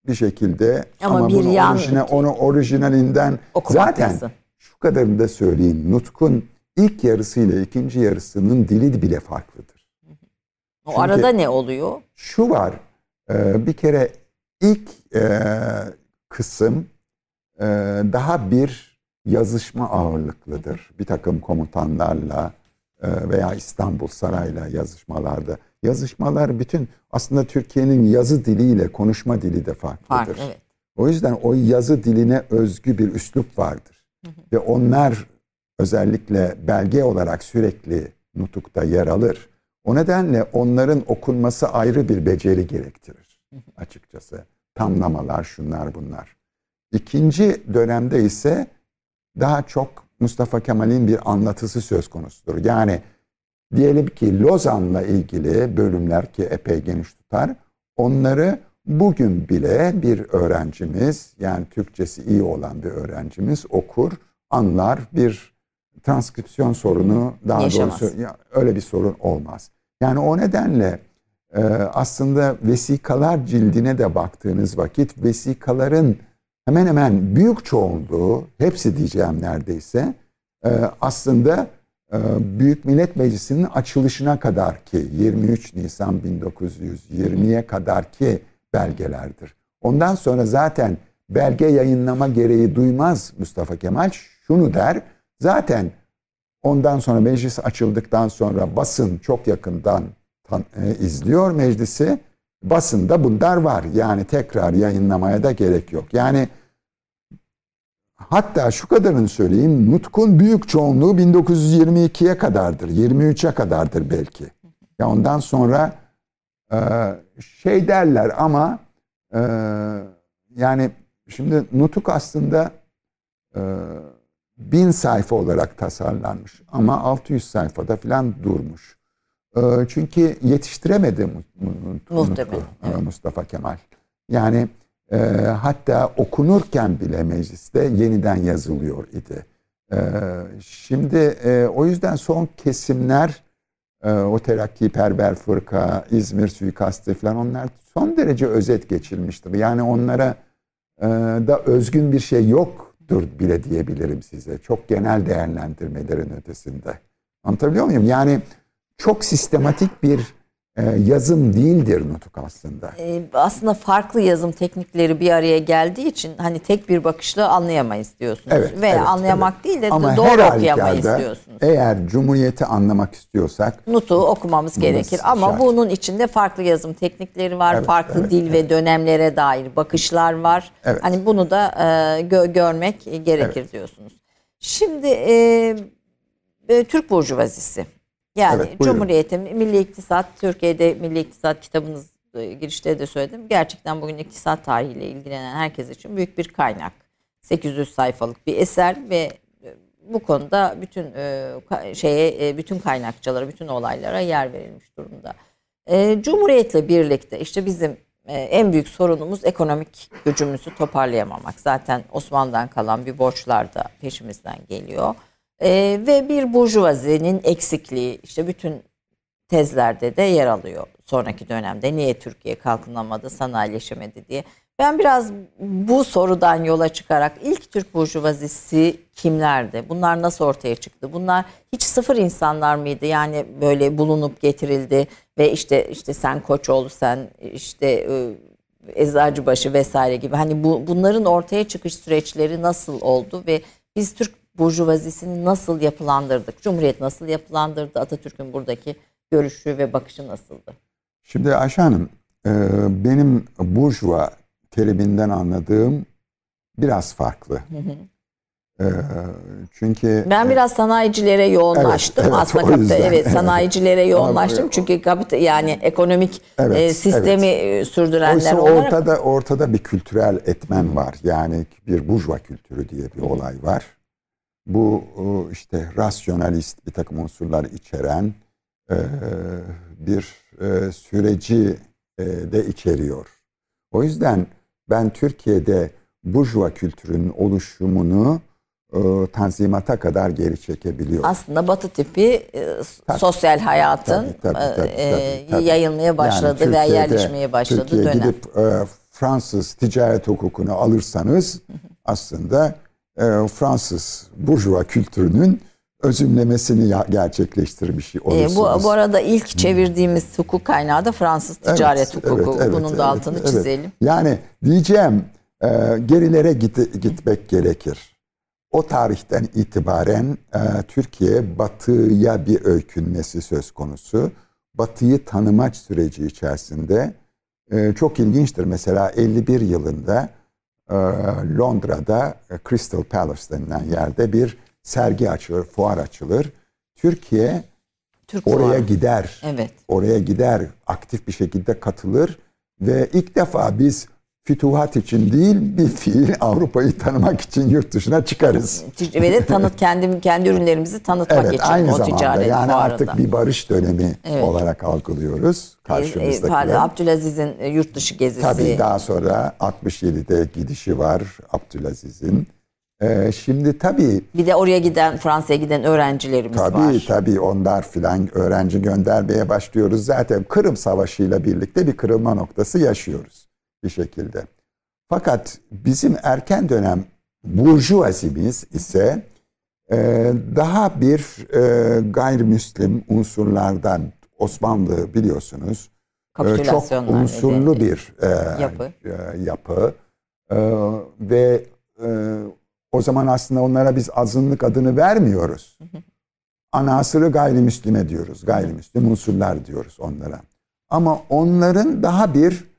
bir şekilde ama, ama bir bunu yan orijine, onu orijinalinden zaten şu kadarını da söyleyeyim. Nutkun ilk yarısı ile ikinci yarısının dili bile farklıdır. O Çünkü arada ne oluyor? Şu var. E, bir kere ilk e, kısım e, daha bir yazışma ağırlıklıdır. Bir takım komutanlarla veya İstanbul Saray'la yazışmalarda. Yazışmalar bütün aslında Türkiye'nin yazı diliyle konuşma dili de farklıdır. Farklı, evet. O yüzden o yazı diline özgü bir üslup vardır. Hı hı. Ve onlar özellikle belge olarak sürekli nutukta yer alır. O nedenle onların okunması ayrı bir beceri gerektirir açıkçası. Tamlamalar, şunlar bunlar. İkinci dönemde ise daha çok Mustafa Kemal'in bir anlatısı söz konusudur. Yani diyelim ki Lozan'la ilgili bölümler ki epey geniş tutar. Onları bugün bile bir öğrencimiz yani Türkçesi iyi olan bir öğrencimiz okur, anlar bir transkripsiyon sorunu daha Yaşamaz. doğrusu ya, öyle bir sorun olmaz. Yani o nedenle e, aslında vesikalar cildine de baktığınız vakit vesikaların hemen hemen büyük çoğunluğu, hepsi diyeceğim neredeyse, e, aslında e, Büyük Millet Meclisi'nin açılışına kadar ki 23 Nisan 1920'ye kadar ki belgelerdir. Ondan sonra zaten belge yayınlama gereği duymaz Mustafa Kemal. Şunu der, zaten ondan sonra meclis açıldıktan sonra basın çok yakından e, izliyor meclisi basında bunlar var. Yani tekrar yayınlamaya da gerek yok. Yani hatta şu kadarını söyleyeyim. Nutk'un büyük çoğunluğu 1922'ye kadardır. 23'e kadardır belki. Ya ondan sonra e, şey derler ama e, yani şimdi Nutuk aslında bin sayfa olarak tasarlanmış ama 600 sayfada falan durmuş. Ee, çünkü yetiştiremedi Muhtemelen, Mustafa Kemal. Yani e, hatta okunurken bile mecliste yeniden yazılıyor idi. E, şimdi e, o yüzden son kesimler e, o terakkiperver fırka, İzmir suikastı falan onlar son derece özet geçilmiştir. Yani onlara e, da özgün bir şey yoktur bile diyebilirim size. Çok genel değerlendirmelerin ötesinde. Anlatabiliyor muyum? Yani çok sistematik bir yazım değildir nutuk aslında. Ee, aslında farklı yazım teknikleri bir araya geldiği için hani tek bir bakışla anlayamayız diyorsunuz. Evet, Ve evet, anlayamak evet. değil de Ama doğru okuyamayız diyorsunuz. Eğer Cumhuriyeti anlamak istiyorsak Nutu okumamız gerekir. Ama şart. bunun içinde farklı yazım teknikleri var. Evet, farklı evet, dil evet. ve dönemlere dair bakışlar var. Evet. Hani bunu da e, gö- görmek gerekir evet. diyorsunuz. Şimdi e, e, Türk Burjuvazisi Yani evet, Cumhuriyet'in milli iktisat, Türkiye'de milli iktisat kitabınız e, girişte de söyledim. Gerçekten bugün iktisat tarihiyle ilgilenen herkes için büyük bir kaynak. 800 sayfalık bir eser ve e, bu konuda bütün e, şeye bütün kaynakçalara, bütün olaylara yer verilmiş durumda. Cumhuriyetle birlikte işte bizim en büyük sorunumuz ekonomik gücümüzü toparlayamamak. Zaten Osmanlı'dan kalan bir borçlar da peşimizden geliyor. Ve bir burjuvazinin eksikliği işte bütün tezlerde de yer alıyor sonraki dönemde. Niye Türkiye kalkınamadı, sanayileşemedi diye. Ben biraz bu sorudan yola çıkarak ilk Türk burjuvazisi kimlerdi? Bunlar nasıl ortaya çıktı? Bunlar hiç sıfır insanlar mıydı? Yani böyle bulunup getirildi ve işte işte sen Koçoğlu, sen işte e, Eczacıbaşı vesaire gibi. Hani bu bunların ortaya çıkış süreçleri nasıl oldu ve biz Türk burjuvazisini nasıl yapılandırdık? Cumhuriyet nasıl yapılandırdı? Atatürk'ün buradaki görüşü ve bakışı nasıldı? Şimdi Ayşe Hanım, e, benim burjuva teriminden anladığım biraz farklı. Hı hı. E, çünkü ben biraz sanayicilere yoğunlaştım evet, evet, aslında kapita evet sanayicilere yoğunlaştım çünkü kapita yani ekonomik evet, e, sistemi evet. sürdürenler Oysa olarak ortada ortada bir kültürel etmen var. Yani bir burjuva kültürü diye bir olay var. Bu işte rasyonalist bir takım unsurlar içeren e, bir e, süreci e, de içeriyor. O yüzden ben Türkiye'de burjuva kültürünün oluşumunu tanzimata kadar geri çekebiliyorum. Aslında batı tipi tabii, sosyal hayatın tabii, tabii, tabii, tabii, tabii. yayılmaya başladı yani veya yerleşmeye başladı Türkiye dönem. gidip Fransız ticaret hukukunu alırsanız aslında Fransız burjuva kültürünün özümlemesini gerçekleştirmiş olursunuz. E, bu, bu arada ilk çevirdiğimiz hukuk kaynağı da Fransız ticaret evet, hukuku. Evet, evet, Bunun evet, da altını evet, çizelim. Yani diyeceğim e, gerilere git, gitmek gerekir. O tarihten itibaren e, Türkiye batıya bir öykünmesi söz konusu. Batıyı tanımaç süreci içerisinde e, çok ilginçtir. Mesela 51 yılında e, Londra'da e, Crystal Palace denilen yerde bir sergi açılır, fuar açılır. Türkiye Türk oraya fuarı. gider. Evet. Oraya gider, aktif bir şekilde katılır ve ilk defa biz fütuhat için değil bir fiil Avrupa'yı tanımak için yurt dışına çıkarız. Ve de tanıt kendi kendi ürünlerimizi tanıtmak evet, için aynı o zamanda, ticaret yani artık bir barış dönemi evet. olarak algılıyoruz karşımızdakiler. E, Abdülaziz'in e, yurt dışı gezisi. Tabii daha sonra 67'de gidişi var Abdülaziz'in. Ee, şimdi tabii... Bir de oraya giden, Fransa'ya giden öğrencilerimiz tabii, var. Tabii tabii onlar filan öğrenci göndermeye başlıyoruz. Zaten Kırım Savaşı ile birlikte bir kırılma noktası yaşıyoruz bir şekilde. Fakat bizim erken dönem burjuvazimiz ise e, daha bir e, gayrimüslim unsurlardan Osmanlı biliyorsunuz e, çok unsurlu bir e, yapı, e, yapı e, ve e, o zaman aslında onlara biz azınlık adını vermiyoruz. Anasırı gayrimüslime diyoruz. Gayrimüslim unsurlar diyoruz onlara. Ama onların daha bir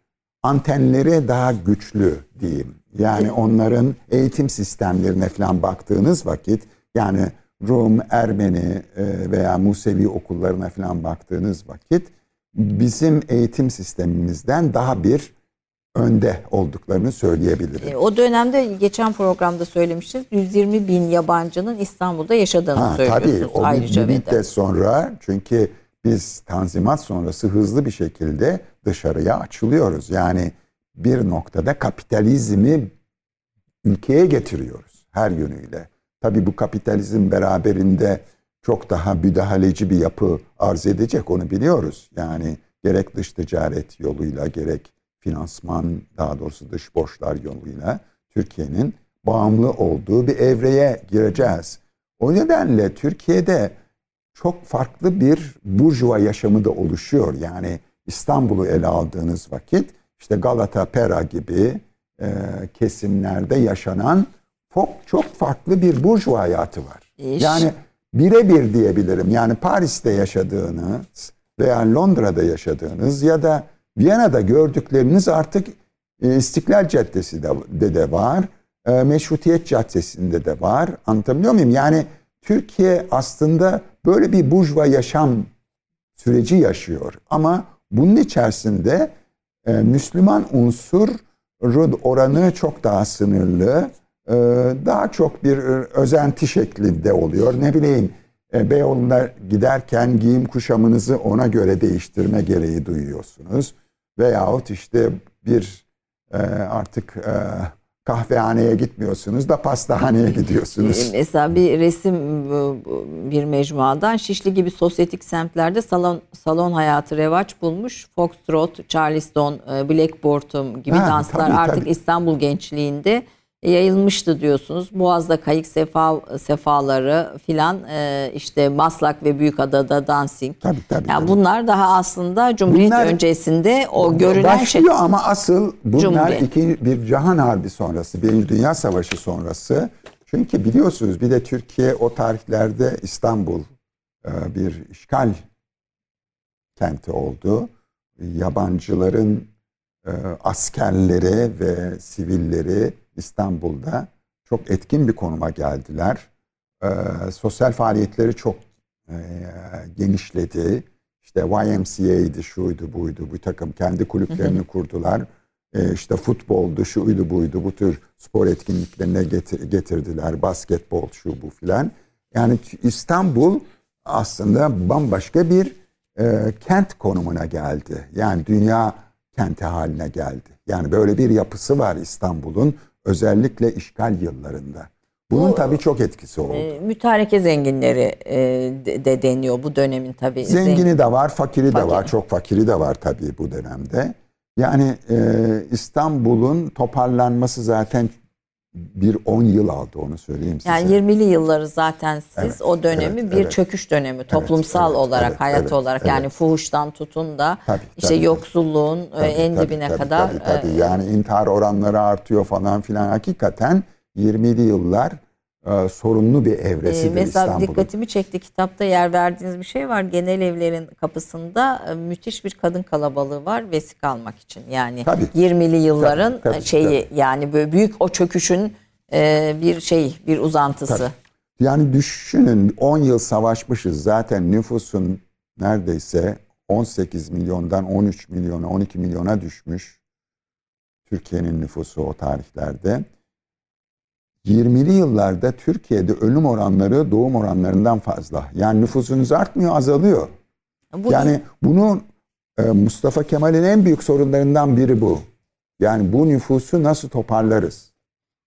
antenleri daha güçlü diyeyim. Yani onların eğitim sistemlerine falan baktığınız vakit yani Rum, Ermeni e, veya Musevi okullarına falan baktığınız vakit bizim eğitim sistemimizden daha bir önde olduklarını söyleyebilirim. E, o dönemde geçen programda söylemiştiniz 120 bin yabancının İstanbul'da yaşadığını ha, söylüyorsunuz tabii, o. Bir müddet sonra çünkü biz tanzimat sonrası hızlı bir şekilde dışarıya açılıyoruz. Yani bir noktada kapitalizmi ülkeye getiriyoruz her yönüyle. Tabii bu kapitalizm beraberinde çok daha müdahaleci bir yapı arz edecek onu biliyoruz. Yani gerek dış ticaret yoluyla gerek finansman daha doğrusu dış borçlar yoluyla Türkiye'nin bağımlı olduğu bir evreye gireceğiz. O nedenle Türkiye'de çok farklı bir burjuva yaşamı da oluşuyor. Yani İstanbul'u ele aldığınız vakit işte Galata, Pera gibi e, kesimlerde yaşanan çok, çok farklı bir burjuva hayatı var. İş. Yani birebir diyebilirim. Yani Paris'te yaşadığınız veya Londra'da yaşadığınız ya da Viyana'da gördükleriniz artık e, İstiklal Caddesi de, de, de var. E, Meşrutiyet Caddesi'nde de var. Anlatabiliyor muyum? Yani Türkiye aslında böyle bir burjuva yaşam süreci yaşıyor. Ama bunun içerisinde e, Müslüman unsur oranı çok daha sınırlı. E, daha çok bir özenti şeklinde oluyor. Ne bileyim e, Beyoğlu'nda giderken giyim kuşamınızı ona göre değiştirme gereği duyuyorsunuz. Veyahut işte bir e, artık e, kahvehaneye gitmiyorsunuz da pastahaneye gidiyorsunuz. E, mesela bir resim bir mecmuadan Şişli gibi sosyetik semtlerde salon salon hayatı revaç bulmuş. Foxtrot, Charleston, e, Blackboard'um gibi ha, danslar tabii, artık tabii. İstanbul gençliğinde yayılmıştı diyorsunuz. Boğaz'da kayık sefa sefaları filan e, işte Maslak ve Büyükada'da dancing. Tabii tabii. Yani tabii. bunlar daha aslında Cumhuriyet bunlar, öncesinde o görülen şey. Ama asıl bunlar Cumhuriyet. iki bir Cihan Harbi sonrası, Birinci Dünya Savaşı sonrası. Çünkü biliyorsunuz bir de Türkiye o tarihlerde İstanbul e, bir işgal kenti oldu. Yabancıların e, askerleri ve sivilleri İstanbul'da çok etkin bir konuma geldiler. E, sosyal faaliyetleri çok e, genişledi. İşte YMCA'ydi, şuydu, buydu. Bu takım kendi kulüplerini kurdular. E, işte futboldu, şuydu, buydu. Bu tür spor etkinliklerine getir, getirdiler. Basketbol, şu, bu filan. Yani İstanbul aslında bambaşka bir e, kent konumuna geldi. Yani dünya kenti haline geldi. Yani böyle bir yapısı var İstanbul'un özellikle işgal yıllarında. Bunun bu, tabii çok etkisi oldu. E, mütareke zenginleri e, de, de deniyor bu dönemin tabii. Zengini zengin. de var, fakiri, fakiri de var. Çok fakiri de var tabii bu dönemde. Yani e, İstanbul'un toparlanması zaten bir 10 yıl aldı onu söyleyeyim size. Yani 20'li yılları zaten siz evet, o dönemi evet, bir evet. çöküş dönemi toplumsal evet, olarak evet, hayat evet, olarak evet. yani fuhuştan tutun da tabii, işte tabii, yoksulluğun e, tabii, en tabii, dibine tabii, kadar. Tabii, tabii. E, yani intihar oranları artıyor falan filan hakikaten 20'li yıllar e, sorunlu bir evresidir ee, mesela İstanbul'un. dikkatimi çekti kitapta yer verdiğiniz bir şey var. Genel evlerin kapısında e, müthiş bir kadın kalabalığı var vesika almak için. Yani tabii. 20'li yılların tabii, tabii, şeyi tabii. yani böyle büyük o çöküşün e, bir şey bir uzantısı. Tabii. Yani düşünün 10 yıl savaşmışız zaten nüfusun neredeyse 18 milyondan 13 milyona 12 milyona düşmüş. Türkiye'nin nüfusu o tarihlerde. 20'li yıllarda Türkiye'de ölüm oranları doğum oranlarından fazla. Yani nüfusunuz artmıyor, azalıyor. Bu yani bunu e, Mustafa Kemal'in en büyük sorunlarından biri bu. Yani bu nüfusu nasıl toparlarız?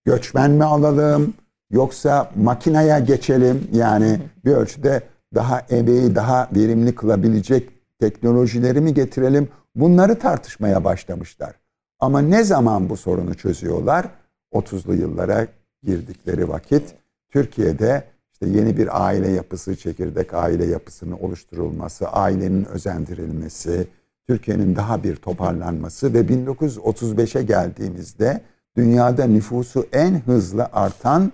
Göçmen mi alalım yoksa makineye geçelim? Yani bir ölçüde daha emeği daha verimli kılabilecek teknolojileri mi getirelim? Bunları tartışmaya başlamışlar. Ama ne zaman bu sorunu çözüyorlar? 30'lu yıllara girdikleri vakit Türkiye'de işte yeni bir aile yapısı, çekirdek aile yapısının oluşturulması, ailenin özendirilmesi, Türkiye'nin daha bir toparlanması ve 1935'e geldiğimizde dünyada nüfusu en hızlı artan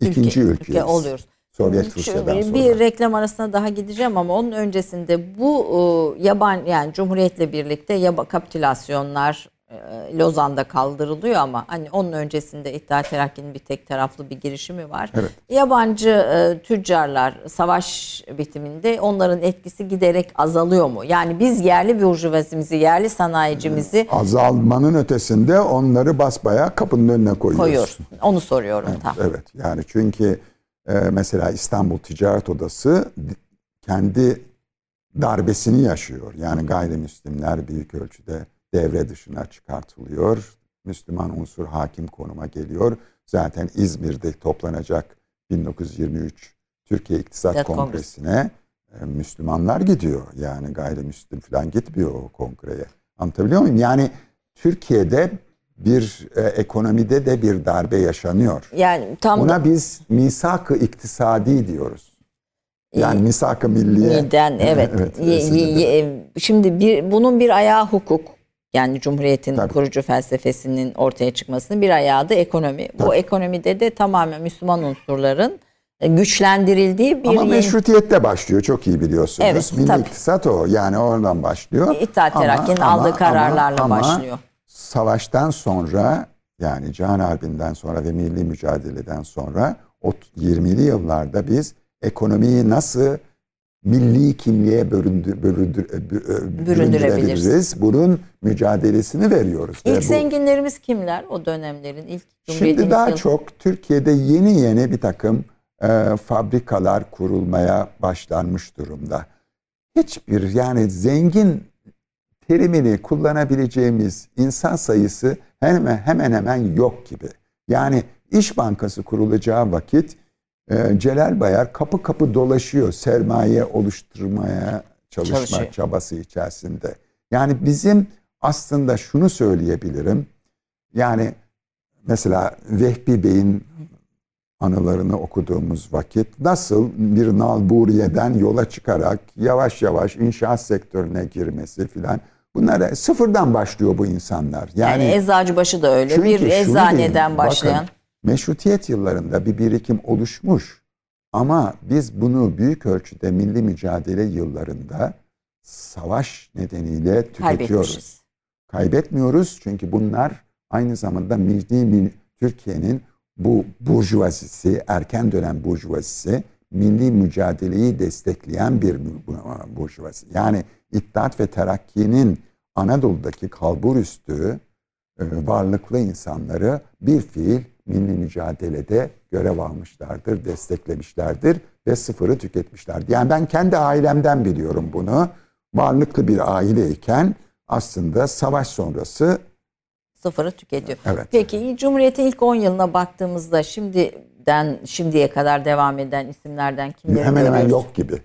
ikinci ülke, ülkeyiz. oluyoruz. Sovyet Rusya'dan sonra. Bir reklam arasına daha gideceğim ama onun öncesinde bu e, yaban yani Cumhuriyet'le birlikte yaba, kapitülasyonlar, Lozan'da kaldırılıyor ama hani onun öncesinde İttihat Terakki'nin bir tek taraflı bir girişimi var. Evet. Yabancı e, tüccarlar savaş bitiminde onların etkisi giderek azalıyor mu? Yani biz yerli burjuvazimizi, yerli sanayicimizi azalmanın ötesinde onları basbaya kapının önüne koyuyoruz. Koyuyoruz. Onu soruyorum evet, tam. Evet. Yani çünkü e, mesela İstanbul Ticaret Odası kendi darbesini yaşıyor. Yani gayrimüslimler büyük ölçüde devre dışına çıkartılıyor. Müslüman unsur hakim konuma geliyor. Zaten İzmir'de toplanacak 1923 Türkiye İktisat evet, Kongresi'ne e, Müslümanlar gidiyor. Yani gayrimüslim falan gitmiyor o kongreye. Anlatabiliyor muyum? Yani Türkiye'de bir e, ekonomide de bir darbe yaşanıyor. Yani tam Buna da... biz misak-ı iktisadi diyoruz. Yani misak-ı milliye. Miden, evet. evet ye, şimdi bir bunun bir ayağı hukuk. Yani Cumhuriyet'in Tabii. kurucu felsefesinin ortaya çıkmasının bir ayağı da ekonomi. Tabii. Bu ekonomide de tamamen Müslüman unsurların e, güçlendirildiği bir... Ama meşrutiyette başlıyor çok iyi biliyorsunuz. Evet, Milli tabii. iktisat o yani oradan başlıyor. İttihat Terakki'nin aldığı kararlarla ama, ama başlıyor. Savaştan sonra yani Can Harbi'nden sonra ve milli mücadeleden sonra 20'li yıllarda biz ekonomiyi nasıl milli kimliğe büründür, e, büründürebiliriz. Bunun mücadelesini veriyoruz. İlk Ve zenginlerimiz kimler o dönemlerin? ilk Şimdi daha yıl... çok Türkiye'de yeni yeni bir takım e, fabrikalar kurulmaya başlanmış durumda. Hiçbir yani zengin terimini kullanabileceğimiz insan sayısı hemen hemen hemen yok gibi. Yani İş Bankası kurulacağı vakit e, Celal Bayar kapı kapı dolaşıyor sermaye oluşturmaya çalışma Çalışıyor. çabası içerisinde. Yani bizim aslında şunu söyleyebilirim. Yani mesela Vehbi Bey'in anılarını okuduğumuz vakit nasıl bir nalburiyeden yola çıkarak yavaş yavaş inşaat sektörüne girmesi filan bunlara sıfırdan başlıyor bu insanlar. Yani, yani Eczacıbaşı da öyle bir eczaneden başlayan. Bakın, meşrutiyet yıllarında bir birikim oluşmuş ama biz bunu büyük ölçüde milli mücadele yıllarında savaş nedeniyle tüketiyoruz. Kaybetmiyoruz çünkü bunlar aynı zamanda milli Türkiye'nin bu burjuvazisi, erken dönem burjuvazisi milli mücadeleyi destekleyen bir burjuvazi. Yani İttihat ve Terakki'nin Anadolu'daki kalbur üstü e, varlıklı insanları bir fiil milli mücadelede görev almışlardır, desteklemişlerdir ve sıfırı tüketmişlerdir. Yani ben kendi ailemden biliyorum bunu. Varlıklı bir aileyken aslında savaş sonrası sıfırı tüketiyor. Evet. Peki Cumhuriyet'in ilk 10 yılına baktığımızda şimdiden şimdiye kadar devam eden isimlerden kimleri Hemen hemen yok gibi.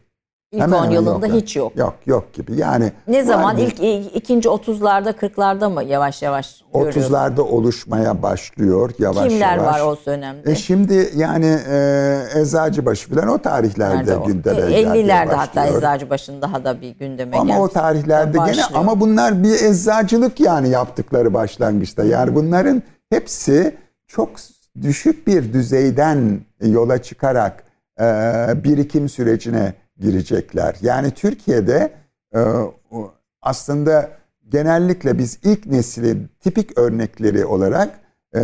İlk Hemen 10 yılında yok, hiç yok. Yok yok gibi. Yani ne zaman ilk ikinci 30'larda 40'larda mı yavaş yavaş görüyoruz? 30'larda oluşmaya başlıyor yavaş Kimler yavaş. var o dönemde? E şimdi yani e, Eczacıbaşı falan o tarihlerde o? gündeme e, 50'lerde hatta Eczacıbaşı'nın daha da bir gündeme ama geldi. o tarihlerde gene ama bunlar bir eczacılık yani yaptıkları başlangıçta. Yani bunların hepsi çok düşük bir düzeyden yola çıkarak e, birikim sürecine girecekler. Yani Türkiye'de e, aslında genellikle biz ilk neslin tipik örnekleri olarak e,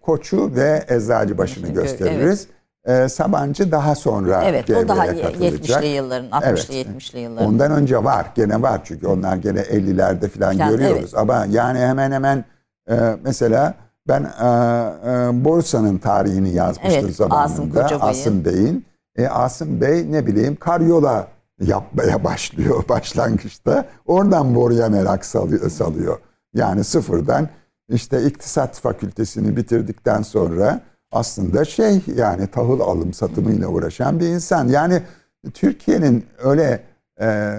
Koç'u ve Eczacıbaşı'nı gösteririz. Evet. E, Sabancı daha sonra Evet o daha 70'li yılların 60'lı evet. 70'li yılların. Ondan önce var gene var çünkü onlar gene 50'lerde falan yani, görüyoruz. Evet. Ama yani hemen hemen e, mesela ben e, e, borsanın tarihini yazmıştım evet, zamanında Asım, Asım Bey'in. E, Asım Bey ne bileyim karyola yapmaya başlıyor başlangıçta. Oradan boruya merak salıyor. Yani sıfırdan işte iktisat fakültesini bitirdikten sonra aslında şey yani tahıl alım satımıyla uğraşan bir insan. Yani Türkiye'nin öyle e,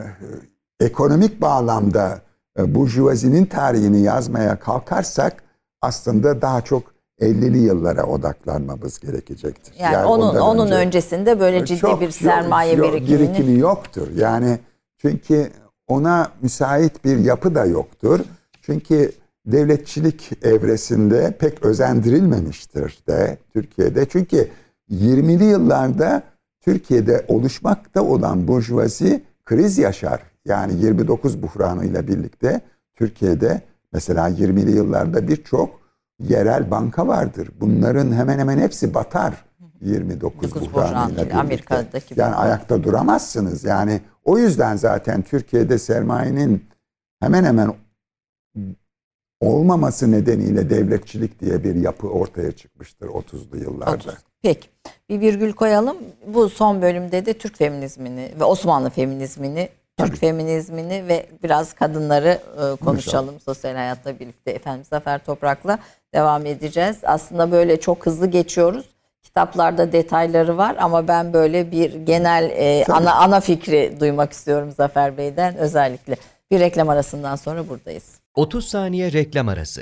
ekonomik bağlamda e, burjuvazinin tarihini yazmaya kalkarsak aslında daha çok 50'li yıllara odaklanmamız gerekecektir. Yani, yani onun onun önce, öncesinde böyle ciddi çok, bir sermaye yok, birikimini birikimi yoktur. Yani çünkü ona müsait bir yapı da yoktur. Çünkü devletçilik evresinde pek özendirilmemiştir de Türkiye'de. Çünkü 20'li yıllarda Türkiye'de oluşmakta olan burjuvazi kriz yaşar. Yani 29 buhranıyla birlikte Türkiye'de mesela 20'li yıllarda birçok yerel banka vardır. Bunların hemen hemen hepsi batar. 29 buhranıyla Amerika'daki yani ayakta duramazsınız. Yani o yüzden zaten Türkiye'de sermayenin hemen hemen olmaması nedeniyle devletçilik diye bir yapı ortaya çıkmıştır 30'lu yıllarda. 30. Peki bir virgül koyalım. Bu son bölümde de Türk feminizmini ve Osmanlı feminizmini Türk feminizmini ve biraz kadınları e, konuşalım İnşallah. sosyal hayatla birlikte. Efendim Zafer Toprak'la devam edeceğiz. Aslında böyle çok hızlı geçiyoruz. Kitaplarda detayları var ama ben böyle bir genel e, ana ana fikri duymak istiyorum Zafer Bey'den özellikle. Bir reklam arasından sonra buradayız. 30 saniye reklam arası.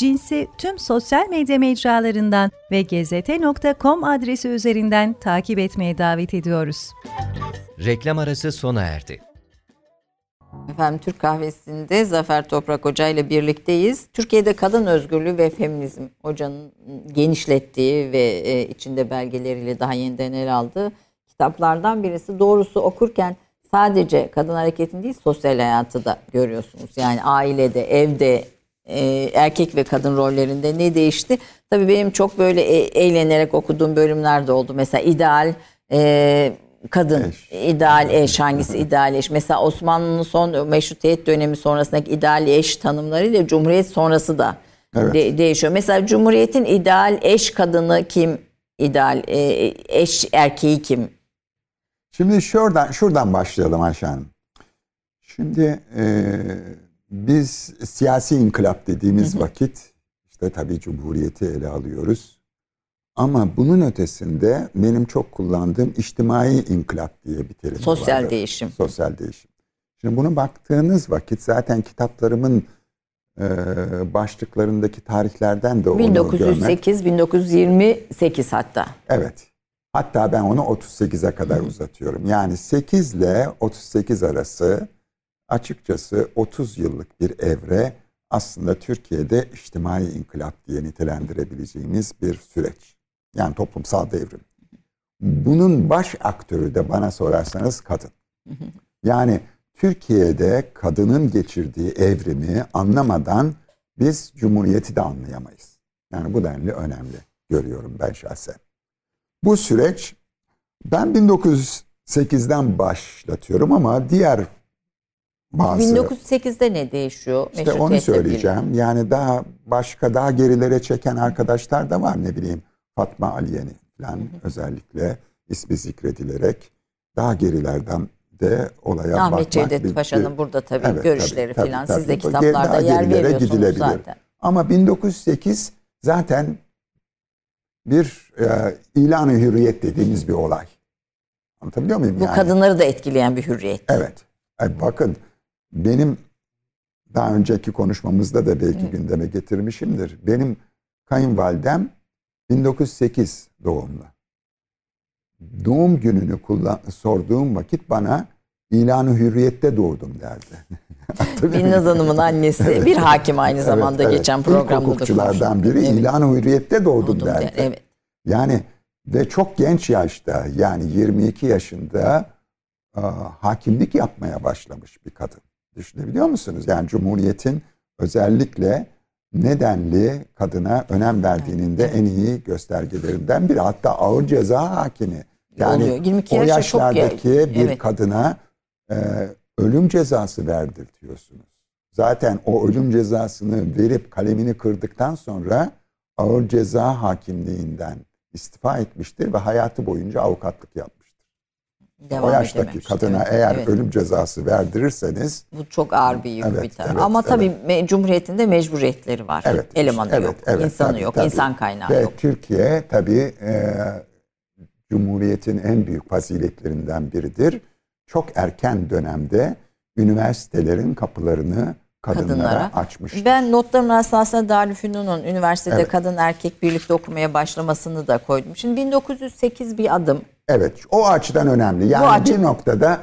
cinsi tüm sosyal medya mecralarından ve gezete.com adresi üzerinden takip etmeye davet ediyoruz. Reklam arası sona erdi. Efendim Türk Kahvesi'nde Zafer Toprak Hoca ile birlikteyiz. Türkiye'de kadın özgürlüğü ve feminizm hocanın genişlettiği ve e, içinde belgeleriyle daha yeniden ele aldığı kitaplardan birisi. Doğrusu okurken sadece kadın hareketini değil sosyal hayatı da görüyorsunuz. Yani ailede, evde, e, erkek ve kadın rollerinde ne değişti? Tabii benim çok böyle e, eğlenerek okuduğum bölümler de oldu. Mesela ideal e, kadın, eş. ideal eş hangisi ideal eş? Mesela Osmanlı'nın son meşrutiyet dönemi sonrasındaki ideal eş tanımlarıyla Cumhuriyet sonrası da evet. de, değişiyor. Mesela Cumhuriyet'in ideal eş kadını kim? ideal e, eş erkeği kim? Şimdi şuradan şuradan başlayalım Ayşe Hanım. Şimdi e, biz siyasi inkılap dediğimiz vakit işte tabii Cumhuriyeti ele alıyoruz. Ama bunun ötesinde benim çok kullandığım içtimai inkılap diye bir terim Sosyal vardır. değişim. Sosyal değişim. Şimdi buna baktığınız vakit zaten kitaplarımın e, başlıklarındaki tarihlerden de 1908 1928 hatta. Evet. Hatta ben onu 38'e kadar uzatıyorum. Yani 8 ile 38 arası açıkçası 30 yıllık bir evre aslında Türkiye'de içtimai inkılap diye nitelendirebileceğimiz bir süreç. Yani toplumsal devrim. Bunun baş aktörü de bana sorarsanız kadın. Yani Türkiye'de kadının geçirdiği evrimi anlamadan biz Cumhuriyeti de anlayamayız. Yani bu denli önemli görüyorum ben şahsen. Bu süreç ben 1908'den başlatıyorum ama diğer bazı... 1908'de ne değişiyor? İşte onu söyleyeceğim. Yani daha başka daha gerilere çeken arkadaşlar da var ne bileyim. Fatma Aliyeni falan hı hı. özellikle ismi zikredilerek daha gerilerden de olaya Ahmet bakmak. Ahmet Cevdet Paşa'nın burada tabii evet, görüşleri tabii, falan tabii, siz de kitaplarda yer veriyorsunuz zaten. Ama 1908 zaten bir e, ilan-ı hürriyet dediğimiz bir olay. Anlatabiliyor muyum? Bu yani? kadınları da etkileyen bir hürriyet. Evet. E, bakın benim daha önceki konuşmamızda da belki evet. gündeme getirmişimdir. Benim kayınvalidem 1908 doğumlu. Doğum gününü kullan sorduğum vakit bana ilanı hürriyette doğdum derdi. Binnaz Hanım'ın annesi evet. bir hakim aynı zamanda evet, evet. geçen programda İlk hukukçulardan biri evet. ilan hürriyette doğdum, doğdum derdi. Der, evet. Yani ve çok genç yaşta yani 22 yaşında a, hakimlik yapmaya başlamış bir kadın. Düşünebiliyor musunuz? Yani Cumhuriyet'in özellikle nedenli kadına önem verdiğinin de en iyi göstergelerinden biri. Hatta ağır ceza hakimi. Yani Oluyor. 22 o yaşlardaki çok... bir evet. kadına e, ölüm cezası verdirtiyorsunuz. Zaten o ölüm cezasını verip kalemini kırdıktan sonra ağır ceza hakimliğinden istifa etmiştir ve hayatı boyunca avukatlık yapmıştır. Devam o yaştaki kadına evet, eğer evet. ölüm cezası verdirirseniz bu çok ağır bir yük evet, bir taraf. Evet, Ama tabii evet. Cumhuriyet'in de mecburiyetleri var. Evet, Elemanı evet, yok, evet, insanı tabii, yok, tabii. insan kaynağı ve yok. Türkiye tabii e, Cumhuriyet'in en büyük faziletlerinden biridir. Çok erken dönemde üniversitelerin kapılarını kadınlara, kadınlara. açmıştır. Ben notlarımın aslında Darülfünun'un üniversitede evet. kadın erkek birlikte okumaya başlamasını da koydum. Şimdi 1908 bir adım. Evet o açıdan önemli. Yani Bu açı... bir noktada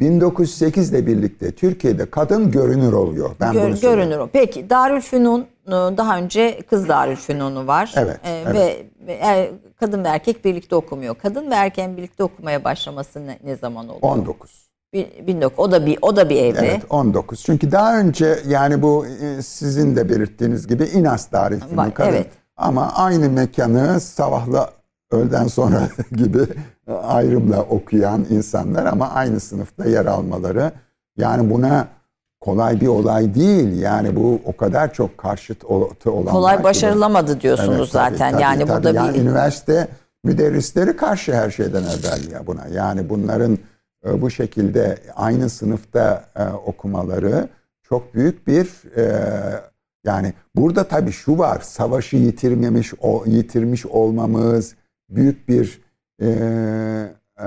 1908 ile birlikte Türkiye'de kadın görünür oluyor. Ben Gör, bunu görünür. Peki Darülfünun e, daha önce kız Darülfünun'u var. Evet, ee, evet. Ve e, kadın ve erkek birlikte okumuyor. Kadın ve erkeğin birlikte okumaya başlaması ne, ne zaman oluyor? 19. 19 o da bir o da bir evre. Evet 19. Çünkü daha önce yani bu e, sizin de belirttiğiniz gibi İnas tarihinin kadın. Evet. Ama aynı mekanı sabahla öğleden sonra gibi ayrımla okuyan insanlar ama aynı sınıfta yer almaları yani buna kolay bir olay değil. Yani bu o kadar çok karşıt olan kolay başarılamadı diyorsunuz evet, zaten. Tabii, yani tabii, burada yani bir üniversite müderrisleri karşı her şeyden evvel ya buna. Yani bunların e, bu şekilde aynı sınıfta e, okumaları çok büyük bir e, yani burada tabii şu var savaşı yitirmemiş o yitirmiş olmamız büyük bir e, e,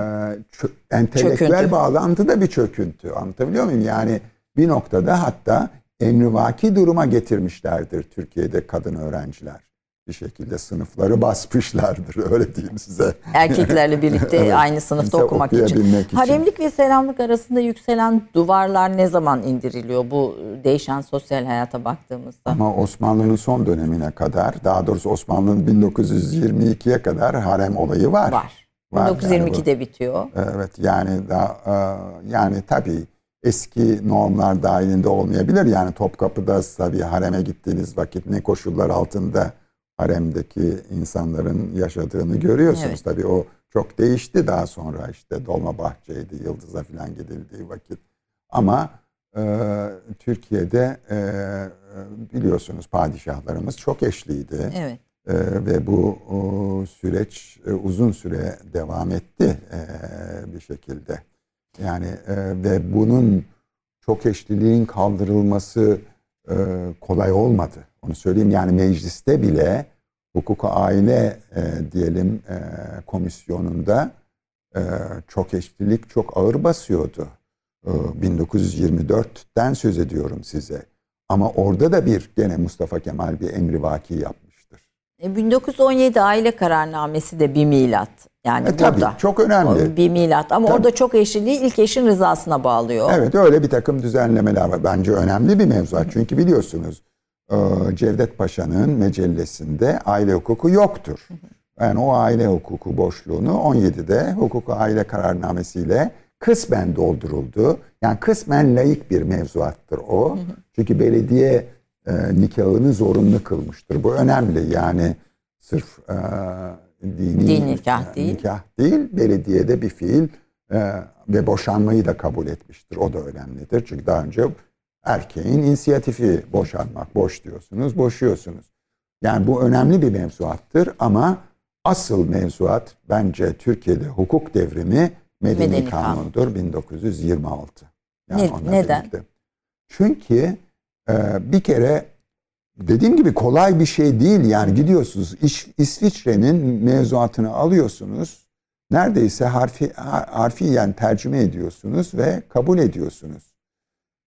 çö, entelektüel çöküntü. bağlantıda bir çöküntü anlatabiliyor muyum? Yani bir noktada hatta emrivaki duruma getirmişlerdir Türkiye'de kadın öğrenciler bir şekilde sınıfları basmışlardır öyle diyeyim size. Erkeklerle birlikte evet, aynı sınıfta okumak için. için. Haremlik ve selamlık arasında yükselen duvarlar ne zaman indiriliyor bu değişen sosyal hayata baktığımızda? Ama Osmanlı'nın son dönemine kadar daha doğrusu Osmanlı'nın 1922'ye kadar harem olayı var. Var. var 1922'de yani bitiyor. Evet yani da e, yani tabii eski normlar dahilinde olmayabilir. Yani Topkapı'da tabii hareme gittiğiniz vakit ne koşullar altında haremdeki insanların yaşadığını görüyorsunuz. Evet. Tabii o çok değişti daha sonra işte Dolmabahçe'ydi, Yıldız'a falan gidildiği vakit. Ama e, Türkiye'de e, biliyorsunuz padişahlarımız çok eşliydi. Evet. E, ve bu o, süreç e, uzun süre devam etti e, bir şekilde. Yani e, ve bunun çok eşliliğin kaldırılması e, kolay olmadı. Onu söyleyeyim yani mecliste bile hukuk aile e, diyelim e, komisyonunda e, çok eşlilik çok ağır basıyordu. E, 1924'ten söz ediyorum size. Ama orada da bir gene Mustafa Kemal bir emri vaki yapmıştır. E, 1917 aile kararnamesi de bir milat. Yani e, tabii, burada çok önemli. Bir milat ama tabii. orada çok eşliliği ilk eşin rızasına bağlıyor. Evet öyle bir takım düzenlemeler var. Bence önemli bir mevzuat. Çünkü biliyorsunuz e, Cevdet Paşa'nın mecellesinde aile hukuku yoktur. Yani o aile hukuku boşluğunu 17'de hukuk aile kararnamesiyle kısmen dolduruldu. Yani kısmen layık bir mevzuattır o. Çünkü belediye e, nikahını zorunlu kılmıştır. Bu önemli. Yani sırf e, dini, Din nikah değil. nikah değil, belediyede bir fiil e, ve boşanmayı da kabul etmiştir. O da önemlidir. Çünkü daha önce erkeğin inisiyatifi boşanmak. Boş diyorsunuz, boşuyorsunuz. Yani bu önemli bir mevzuattır ama asıl mevzuat bence Türkiye'de hukuk devrimi Medeni, Medeni Kanun'dur Kanun. 1926. Yani ne, neden? Birlikte. Çünkü e, bir kere dediğim gibi kolay bir şey değil. Yani gidiyorsunuz İş, İsviçre'nin mevzuatını alıyorsunuz. Neredeyse harfi, harfiyen tercüme ediyorsunuz ve kabul ediyorsunuz.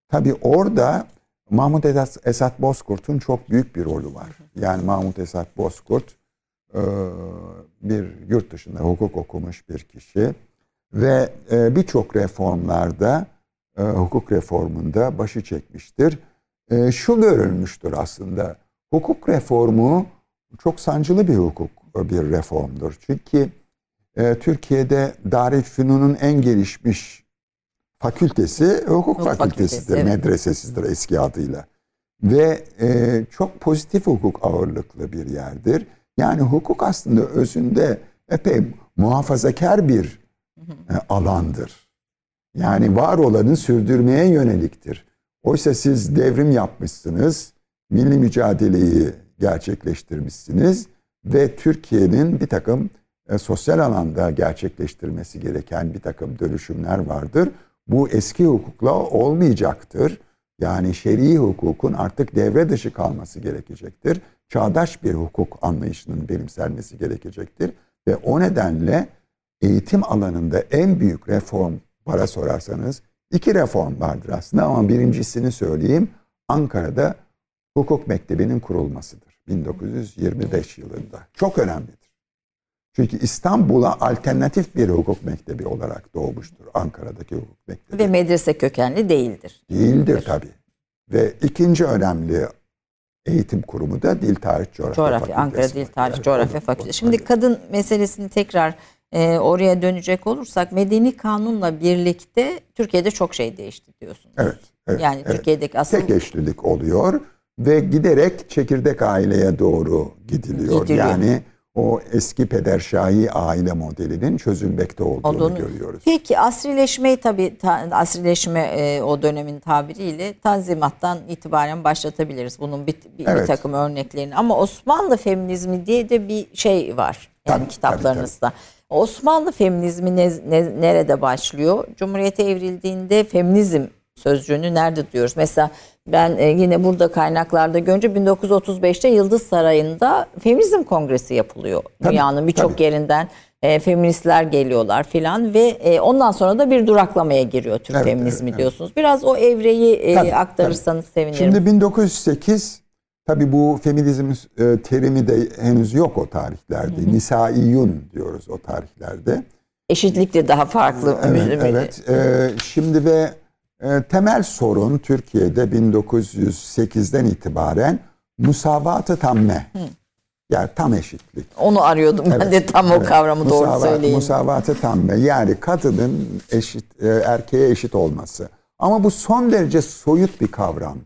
Tabi orada Mahmut Esat Bozkurt'un çok büyük bir rolü var. Yani Mahmut Esat Bozkurt e, bir yurt dışında hukuk okumuş bir kişi ve e, birçok reformlarda e, hukuk reformunda başı çekmiştir. Şu görülmüştür aslında. Hukuk reformu çok sancılı bir hukuk bir reformdur. Çünkü Türkiye'de Darülfünun'un en gelişmiş fakültesi hukuk, hukuk fakültesidir, evet. medresesidir eski adıyla. Ve e, çok pozitif hukuk ağırlıklı bir yerdir. Yani hukuk aslında özünde epey muhafazakar bir e, alandır. Yani var olanı sürdürmeye yöneliktir. Oysa siz devrim yapmışsınız, milli mücadeleyi gerçekleştirmişsiniz ve Türkiye'nin bir takım e, sosyal alanda gerçekleştirmesi gereken bir takım dönüşümler vardır bu eski hukukla olmayacaktır. Yani şer'i hukukun artık devre dışı kalması gerekecektir. Çağdaş bir hukuk anlayışının benimsenmesi gerekecektir. Ve o nedenle eğitim alanında en büyük reform para sorarsanız iki reform vardır aslında ama birincisini söyleyeyim. Ankara'da hukuk mektebinin kurulmasıdır 1925 yılında. Çok önemlidir. Çünkü İstanbul'a alternatif bir hukuk mektebi olarak doğmuştur. Ankara'daki hukuk mektebi. Ve medrese kökenli değildir. Değildir tabii. Ve ikinci önemli eğitim kurumu da Dil Tarih Coğrafya, Coğrafya Fakültesi. Ankara Dil Tarih Coğrafya Fakültesi. Şimdi kadın meselesini tekrar e, oraya dönecek olursak medeni kanunla birlikte Türkiye'de çok şey değişti diyorsunuz. Evet. evet yani evet. Türkiye'deki asıl... Tek eşlilik oluyor ve giderek çekirdek aileye doğru gidiliyor. gidiliyor. Yani o eski pederşahi aile modelinin çözülmekte olduğunu, olduğunu görüyoruz. Peki asrileşmeyi tabii ta, asrileşme e, o dönemin tabiriyle Tanzimat'tan itibaren başlatabiliriz. Bunun bir, bir, evet. bir takım örneklerini. Ama Osmanlı feminizmi diye de bir şey var. Yani tabii, kitaplarınızda. Tabii, tabii. Osmanlı feminizmi ne, ne, nerede başlıyor? Cumhuriyete evrildiğinde feminizm sözcüğünü nerede duyuyoruz? Mesela ben e, yine burada kaynaklarda görünce 1935'te Yıldız Sarayı'nda feminizm kongresi yapılıyor. Tabii, Dünyanın birçok yerinden e, feministler geliyorlar filan ve e, ondan sonra da bir duraklamaya giriyor Türk evet, feminizmi evet, diyorsunuz. Biraz o evreyi e, tabii, aktarırsanız tabii. sevinirim. Şimdi 1908 tabii bu feminizm e, terimi de henüz yok o tarihlerde. Hı hı. Nisaiyun diyoruz o tarihlerde. Eşitlik de daha farklı. Evet, evet. E, şimdi ve e, temel sorun Türkiye'de 1908'den itibaren musavatı tamme. Hı. Yani tam eşitlik. Onu arıyordum evet, ben de tam evet. o kavramı Musavat, doğru söyleyeyim. Musavatı tamme yani kadının eşit e, erkeğe eşit olması. Ama bu son derece soyut bir kavram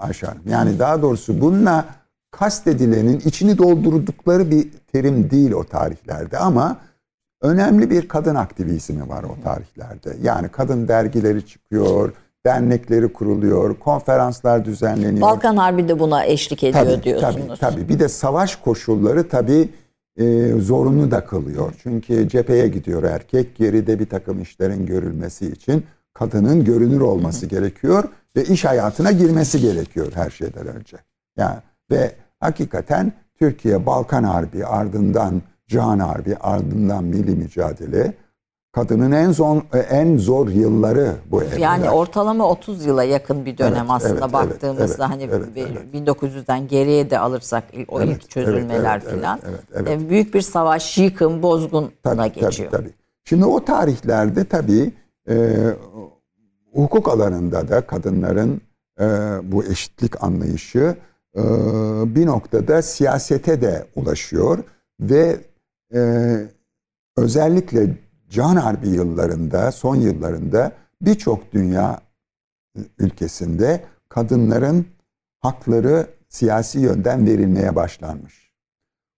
Ayşe Hanım. Yani daha doğrusu bununla kastedilenin içini doldurdukları bir terim değil o tarihlerde ama önemli bir kadın aktivizmi var o tarihlerde. Yani kadın dergileri çıkıyor, dernekleri kuruluyor, konferanslar düzenleniyor. Balkan Harbi de buna eşlik ediyor tabii, diyorsunuz. Tabii tabii. Bir de savaş koşulları tabii e, zorunlu da kılıyor. Çünkü cepheye gidiyor erkek, geride bir takım işlerin görülmesi için kadının görünür olması gerekiyor ve iş hayatına girmesi gerekiyor her şeyden önce. Yani ve hakikaten Türkiye Balkan Harbi ardından Cihan Harbi ardından milli mücadele kadının en zor en zor yılları bu evler. Yani ortalama 30 yıla yakın bir dönem evet, aslında evet, baktığımızda evet, hani evet, evet. 1900'den geriye de alırsak o evet, ilk çözülmeler evet, filan evet, evet, evet. büyük bir savaş, yıkım, bozgunla tabii, geçiyor. Tabii, tabii. Şimdi o tarihlerde tabii e, hukuk alanında da kadınların e, bu eşitlik anlayışı e, bir noktada siyasete de ulaşıyor ve e, özellikle Can Harbi yıllarında, son yıllarında birçok dünya ülkesinde kadınların hakları siyasi yönden verilmeye başlanmış.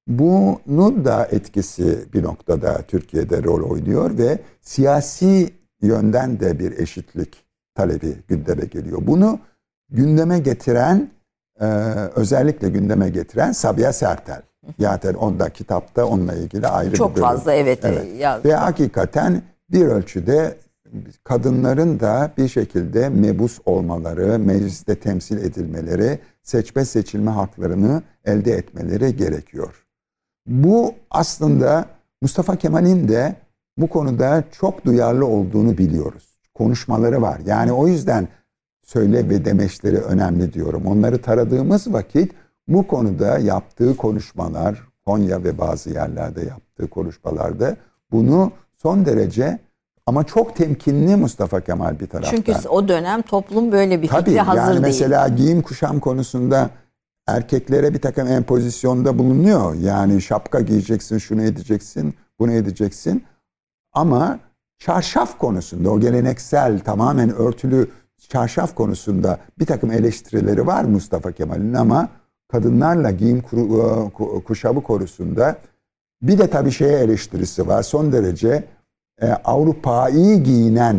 Bunun da etkisi bir noktada Türkiye'de rol oynuyor ve siyasi yönden de bir eşitlik talebi gündeme geliyor. Bunu gündeme getiren, özellikle gündeme getiren Sabiha Sertel. Zaten onda kitapta onunla ilgili ayrı Çok bir bölüm. fazla evet, evet. yazdı. Ve hakikaten bir ölçüde kadınların da bir şekilde mebus olmaları, mecliste temsil edilmeleri, seçme seçilme haklarını elde etmeleri gerekiyor. Bu aslında Mustafa Kemal'in de bu konuda çok duyarlı olduğunu biliyoruz. Konuşmaları var. Yani o yüzden söyle ve demeçleri önemli diyorum. Onları taradığımız vakit bu konuda yaptığı konuşmalar, Konya ve bazı yerlerde yaptığı konuşmalarda bunu son derece ama çok temkinli Mustafa Kemal bir taraftan. Çünkü o dönem toplum böyle bir Tabii, fikre hazır yani değil. Mesela giyim kuşam konusunda erkeklere bir takım empozisyonda bulunuyor. Yani şapka giyeceksin, şunu edeceksin, bunu edeceksin. Ama çarşaf konusunda o geleneksel tamamen örtülü çarşaf konusunda bir takım eleştirileri var Mustafa Kemal'in ama kadınlarla giyim e, kuşamı konusunda bir de tabii şeye eleştirisi var. Son derece e, Avrupa'yı giyinen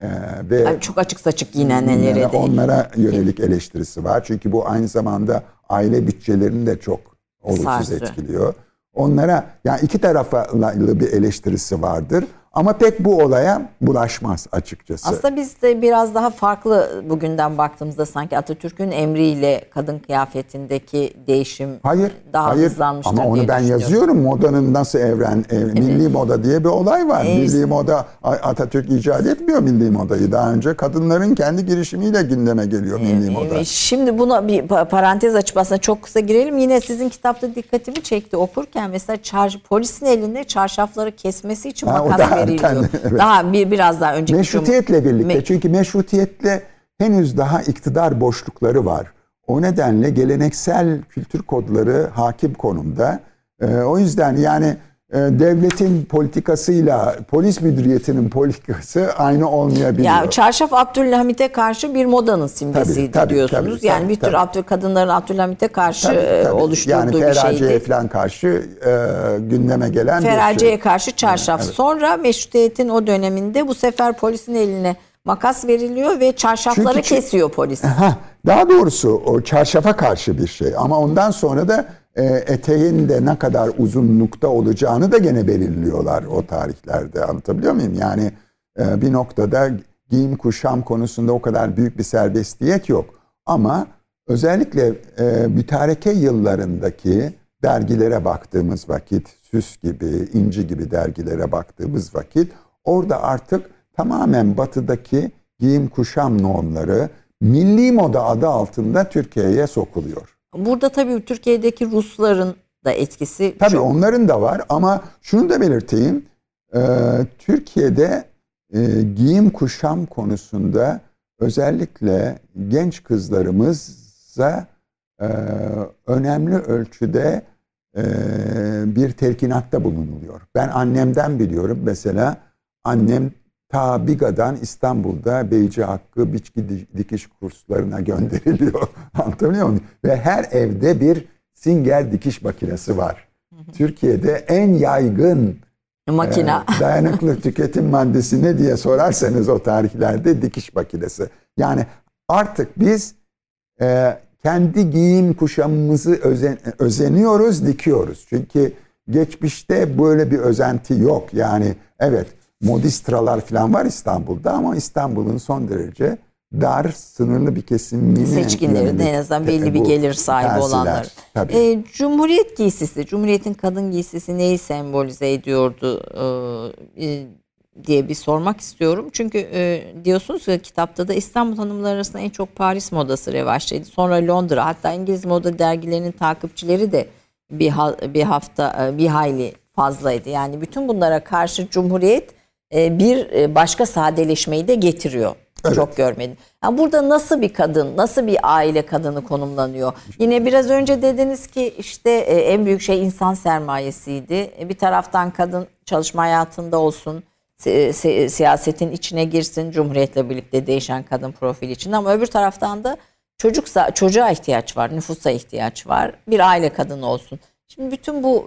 e, ve yani çok açık saçık giyinenlere de onlara yönelik eleştirisi var. Çünkü bu aynı zamanda aile bütçelerini de çok olumsuz Sarsı. etkiliyor. Onlara yani iki taraflı bir eleştirisi vardır. Ama pek bu olaya bulaşmaz açıkçası. Aslında biz de biraz daha farklı bugünden baktığımızda sanki Atatürk'ün emriyle kadın kıyafetindeki değişim hayır, daha hayır. hızlanmıştır Ama onu ben yazıyorum. Modanın nasıl evren, ev, evet. milli moda diye bir olay var. Evet. Milli moda Atatürk icat etmiyor milli modayı. Daha önce kadınların kendi girişimiyle gündeme geliyor milli evet. moda. Şimdi buna bir parantez açıp aslında çok kısa girelim. Yine sizin kitapta dikkatimi çekti okurken mesela çar, polisin elinde çarşafları kesmesi için ha, makas veriliyor. evet. Daha bir biraz daha önceki meşrutiyetle birlikte. Me çünkü meşrutiyetle henüz daha iktidar boşlukları var. O nedenle geleneksel kültür kodları hakim konumda. Ee, o yüzden yani devletin politikasıyla polis müdüriyetinin politikası aynı olmayabiliyor. Ya çarşaf Abdülhamit'e karşı bir modanın simgesiydi tabii, tabii, diyorsunuz. Tabii, yani tabii, bir tür tabii. kadınların Abdülhamit'e karşı tabii, e, tabii. oluşturduğu yani bir şeydi. Yani falan karşı e, gündeme gelen Ferace'ye bir şey. karşı çarşaf. Evet. Sonra meşrutiyetin o döneminde bu sefer polisin eline makas veriliyor ve çarşafları Çünkü, kesiyor polis. Aha, daha doğrusu o çarşafa karşı bir şey ama ondan sonra da e, eteğin de ne kadar uzunlukta olacağını da gene belirliyorlar o tarihlerde. Anlatabiliyor muyum? Yani e, bir noktada giyim kuşam konusunda o kadar büyük bir serbestiyet yok. Ama özellikle e, mütareke yıllarındaki dergilere baktığımız vakit, Süs gibi, İnci gibi dergilere baktığımız vakit orada artık tamamen batıdaki giyim kuşam normları milli moda adı altında Türkiye'ye sokuluyor. Burada tabii Türkiye'deki Rusların da etkisi Tabii çok. onların da var ama şunu da belirteyim. E, Türkiye'de e, giyim kuşam konusunda özellikle genç kızlarımıza e, önemli ölçüde e, bir telkinatta bulunuluyor. Ben annemden biliyorum mesela annem ta Biga'dan İstanbul'da Beyci Hakkı biçki dikiş kurslarına gönderiliyor. Anlatabiliyor muyum? Ve her evde bir Singer dikiş makinesi var. Türkiye'de en yaygın makina e, dayanıklı tüketim maddesi ne diye sorarsanız o tarihlerde dikiş makinesi. Yani artık biz e, kendi giyim kuşamımızı özen, özeniyoruz, dikiyoruz. Çünkü geçmişte böyle bir özenti yok. Yani evet modistralar falan var İstanbul'da ama İstanbul'un son derece dar, sınırlı bir kesimini seçkinleri de en azından belli bir gelir sahibi olanlar. E, Cumhuriyet giysisi, Cumhuriyet'in kadın giysisi neyi sembolize ediyordu e, e, diye bir sormak istiyorum. Çünkü e, diyorsunuz ki kitapta da İstanbul hanımları arasında en çok Paris modası revaçtaydı. Sonra Londra hatta İngiliz moda dergilerinin takipçileri de bir, bir hafta e, bir hayli fazlaydı. Yani bütün bunlara karşı Cumhuriyet bir e, başka sadeleşmeyi de getiriyor. Evet. Çok görmedim. Yani burada nasıl bir kadın, nasıl bir aile kadını konumlanıyor? Yine biraz önce dediniz ki işte e, en büyük şey insan sermayesiydi. Bir taraftan kadın çalışma hayatında olsun, siyasetin içine girsin, Cumhuriyet'le birlikte değişen kadın profili için ama öbür taraftan da çocuksa çocuğa ihtiyaç var, nüfusa ihtiyaç var. Bir aile kadını olsun. Şimdi bütün bu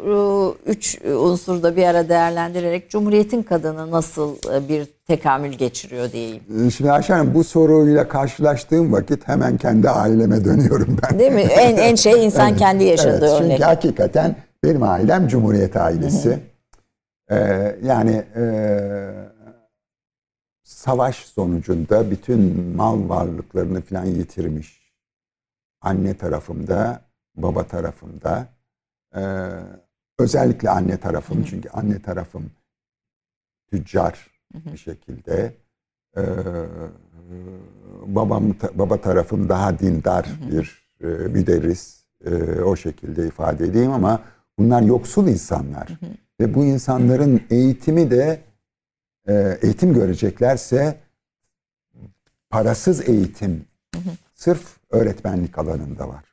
e, üç unsuru da bir ara değerlendirerek Cumhuriyet'in kadını nasıl e, bir tekamül geçiriyor diyeyim. E, şimdi Ayşe Hanım bu soruyla karşılaştığım vakit hemen kendi aileme dönüyorum ben. Değil mi? En, en şey insan evet, kendi yaşadığı evet, örnek. Çünkü hakikaten benim ailem Cumhuriyet ailesi. Ee, yani e, savaş sonucunda bütün mal varlıklarını falan yitirmiş. Anne tarafımda, baba tarafımda ee, özellikle anne tarafım Hı-hı. çünkü anne tarafım tüccar Hı-hı. bir şekilde. Ee, babam baba tarafım daha dindar Hı-hı. bir e, müderris e, o şekilde ifade edeyim ama bunlar yoksul insanlar Hı-hı. ve bu insanların eğitimi de e, eğitim göreceklerse parasız eğitim Hı-hı. sırf öğretmenlik alanında var.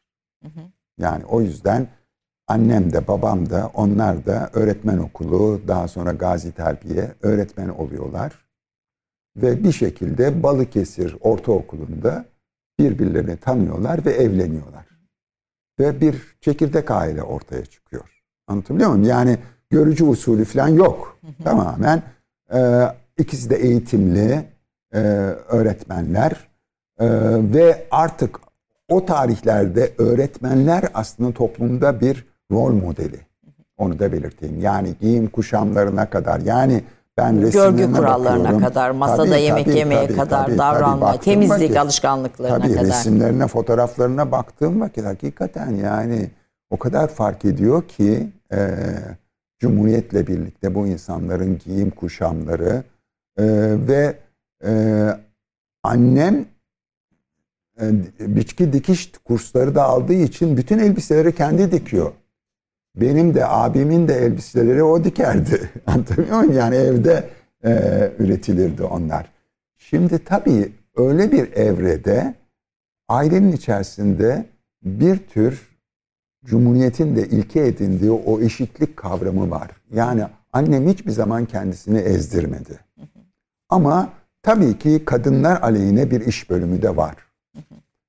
Hı-hı. Yani o yüzden Annem de babam da onlar da öğretmen okulu daha sonra Gazi Terbiye öğretmen oluyorlar. Ve bir şekilde Balıkesir Ortaokulu'nda birbirlerini tanıyorlar ve evleniyorlar. Ve bir çekirdek aile ortaya çıkıyor. Anlatabiliyor muyum? Yani görücü usulü falan yok. Tamamen e, ikisi de eğitimli e, öğretmenler e, ve artık o tarihlerde öğretmenler aslında toplumda bir rol modeli. Onu da belirteyim. Yani giyim kuşamlarına kadar yani ben Görgü kurallarına bakıyorum. kadar, masada tabii, yemek tabii, yemeye tabii, kadar, tabii, davranma, tabii, temizlik vakit, alışkanlıklarına tabii, kadar. resimlerine, fotoğraflarına baktığım vakit hakikaten yani o kadar fark ediyor ki e, Cumhuriyet'le birlikte bu insanların giyim kuşamları e, ve e, annem e, biçki dikiş kursları da aldığı için bütün elbiseleri kendi dikiyor. Benim de abimin de elbiseleri o dikerdi. Anlatabiliyor muyum? Yani evde e, üretilirdi onlar. Şimdi tabii öyle bir evrede ailenin içerisinde bir tür Cumhuriyet'in de ilke edindiği o eşitlik kavramı var. Yani annem hiçbir zaman kendisini ezdirmedi. Ama tabii ki kadınlar aleyhine bir iş bölümü de var.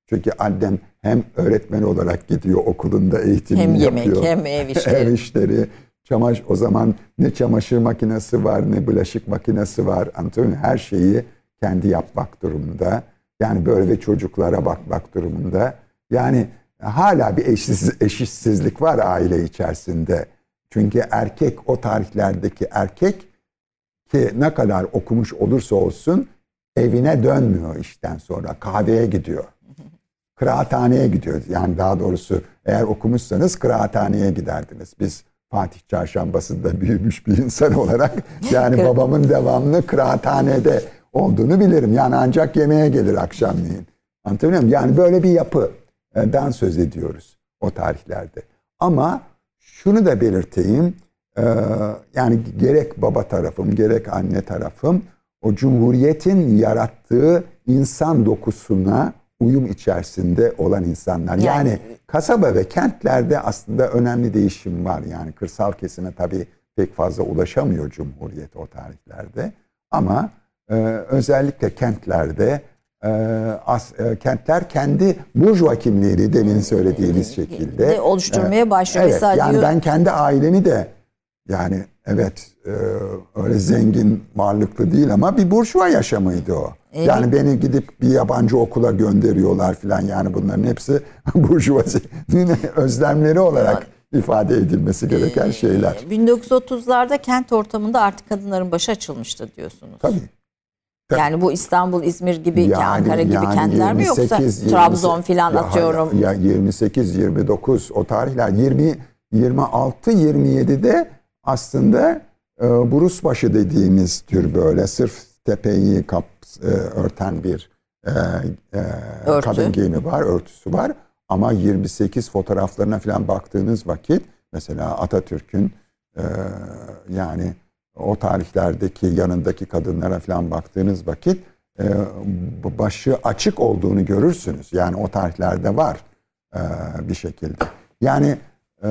Çünkü annem hem öğretmen olarak gidiyor okulunda eğitimini hem yemek, yapıyor. Hem ev işleri. ev işleri. Çamaş o zaman ne çamaşır makinesi var ne bulaşık makinesi var. Antonio her şeyi kendi yapmak durumunda. Yani böyle çocuklara bakmak durumunda. Yani hala bir eşsiz, eşitsizlik var aile içerisinde. Çünkü erkek o tarihlerdeki erkek ki ne kadar okumuş olursa olsun evine dönmüyor işten sonra. Kahveye gidiyor. Kıraathaneye gidiyor. Yani daha doğrusu eğer okumuşsanız kıraathaneye giderdiniz. Biz Fatih Çarşambası'nda büyümüş bir insan olarak yani babamın devamlı kıraathanede olduğunu bilirim. Yani ancak yemeğe gelir akşamleyin. Anlatabiliyor muyum? Yani böyle bir yapıdan söz ediyoruz o tarihlerde. Ama şunu da belirteyim. Yani gerek baba tarafım gerek anne tarafım o cumhuriyetin yarattığı insan dokusuna uyum içerisinde olan insanlar. Yani, yani kasaba ve kentlerde aslında önemli değişim var. Yani kırsal kesime tabii pek fazla ulaşamıyor Cumhuriyet o tarihlerde. Ama e, özellikle kentlerde e, as, e, kentler kendi burjuva kimliğini demin söylediğiniz şekilde de oluşturmaya başlıyor. Evet, yani ben kendi ailemi de yani evet e, öyle zengin varlıklı değil ama bir burjuva yaşamıydı o. Evet. Yani beni gidip bir yabancı okula gönderiyorlar falan yani bunların hepsi burjuvazinin özlemleri olarak ifade edilmesi gereken şeyler. 1930'larda kent ortamında artık kadınların başı açılmıştı diyorsunuz. Tabii. Yani bu İstanbul, İzmir gibi, yani, Ankara gibi yani kentler 28, mi yoksa 28, Trabzon filan atıyorum? Ya 28, 29 o tarihler 20 26 27'de aslında e, Burusbaşı dediğimiz tür böyle sırf tepeyi kap e, örten bir e, e, kadın giyimi var, örtüsü var. Ama 28 fotoğraflarına falan baktığınız vakit mesela Atatürk'ün e, yani o tarihlerdeki yanındaki kadınlara falan baktığınız vakit e, başı açık olduğunu görürsünüz. Yani o tarihlerde var e, bir şekilde. Yani e,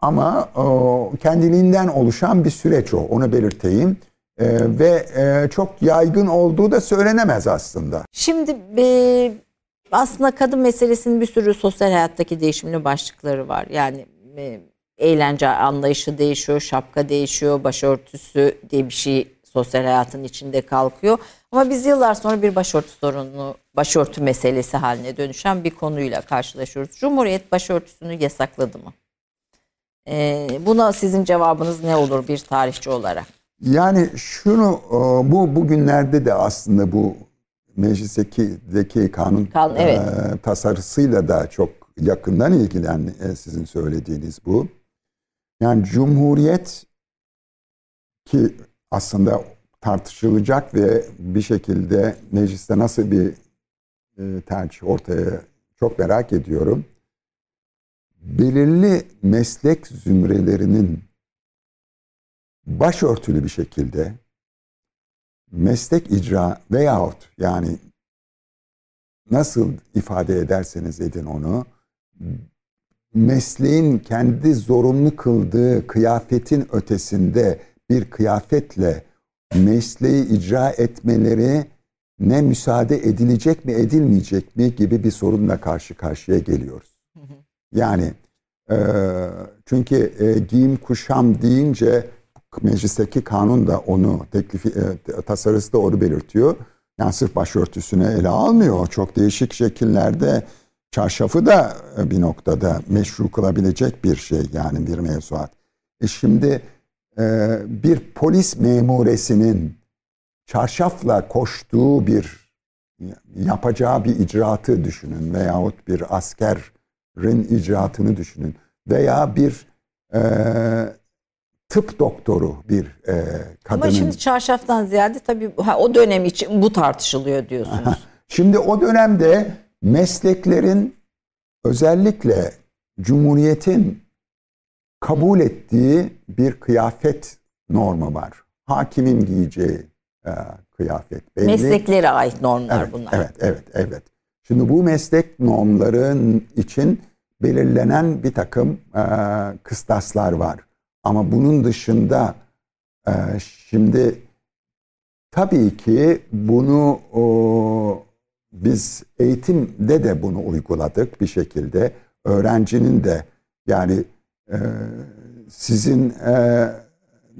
ama e, kendiliğinden oluşan bir süreç o. Onu belirteyim. E, ve e, çok yaygın olduğu da söylenemez aslında. Şimdi e, aslında kadın meselesinin bir sürü sosyal hayattaki değişimli başlıkları var. Yani e, eğlence anlayışı değişiyor, şapka değişiyor, başörtüsü diye bir şey sosyal hayatın içinde kalkıyor. Ama biz yıllar sonra bir başörtü sorunu, başörtü meselesi haline dönüşen bir konuyla karşılaşıyoruz. Cumhuriyet başörtüsünü yasakladı mı? Ee, buna sizin cevabınız ne olur bir tarihçi olarak? Yani şunu e, bu bugünlerde de aslında bu meclisteki kanun, kanun evet. e, tasarısıyla da çok yakından ilgilen e, sizin söylediğiniz bu. Yani Cumhuriyet ki aslında tartışılacak ve bir şekilde mecliste nasıl bir e, tercih ortaya çok merak ediyorum. Belirli meslek zümrelerinin başörtülü bir şekilde meslek icra veyahut yani nasıl ifade ederseniz edin onu mesleğin kendi zorunlu kıldığı kıyafetin ötesinde bir kıyafetle mesleği icra etmeleri ne müsaade edilecek mi edilmeyecek mi gibi bir sorunla karşı karşıya geliyoruz. Yani e, çünkü e, giyim kuşam deyince meclisteki kanun da onu teklifi e, tasarısı da onu belirtiyor. Yani sırf başörtüsüne ele almıyor. Çok değişik şekillerde çarşafı da e, bir noktada meşru kılabilecek bir şey yani bir mevzuat. E şimdi e, bir polis memuresinin çarşafla koştuğu bir yapacağı bir icraatı düşünün veyahut bir askerin icraatını düşünün veya bir e, tıp doktoru bir e, kadının. Ama şimdi çarşaftan ziyade tabii ha, o dönem için bu tartışılıyor diyorsunuz. şimdi o dönemde mesleklerin özellikle Cumhuriyet'in kabul ettiği bir kıyafet normu var. Hakimin giyeceği e, kıyafet belli. Mesleklere ait normlar evet, bunlar. Evet, evet, evet. Şimdi bu meslek normların için belirlenen bir takım e, kıstaslar var. Ama bunun dışında e, şimdi tabii ki bunu o, biz eğitimde de bunu uyguladık bir şekilde. Öğrencinin de yani e, sizin e,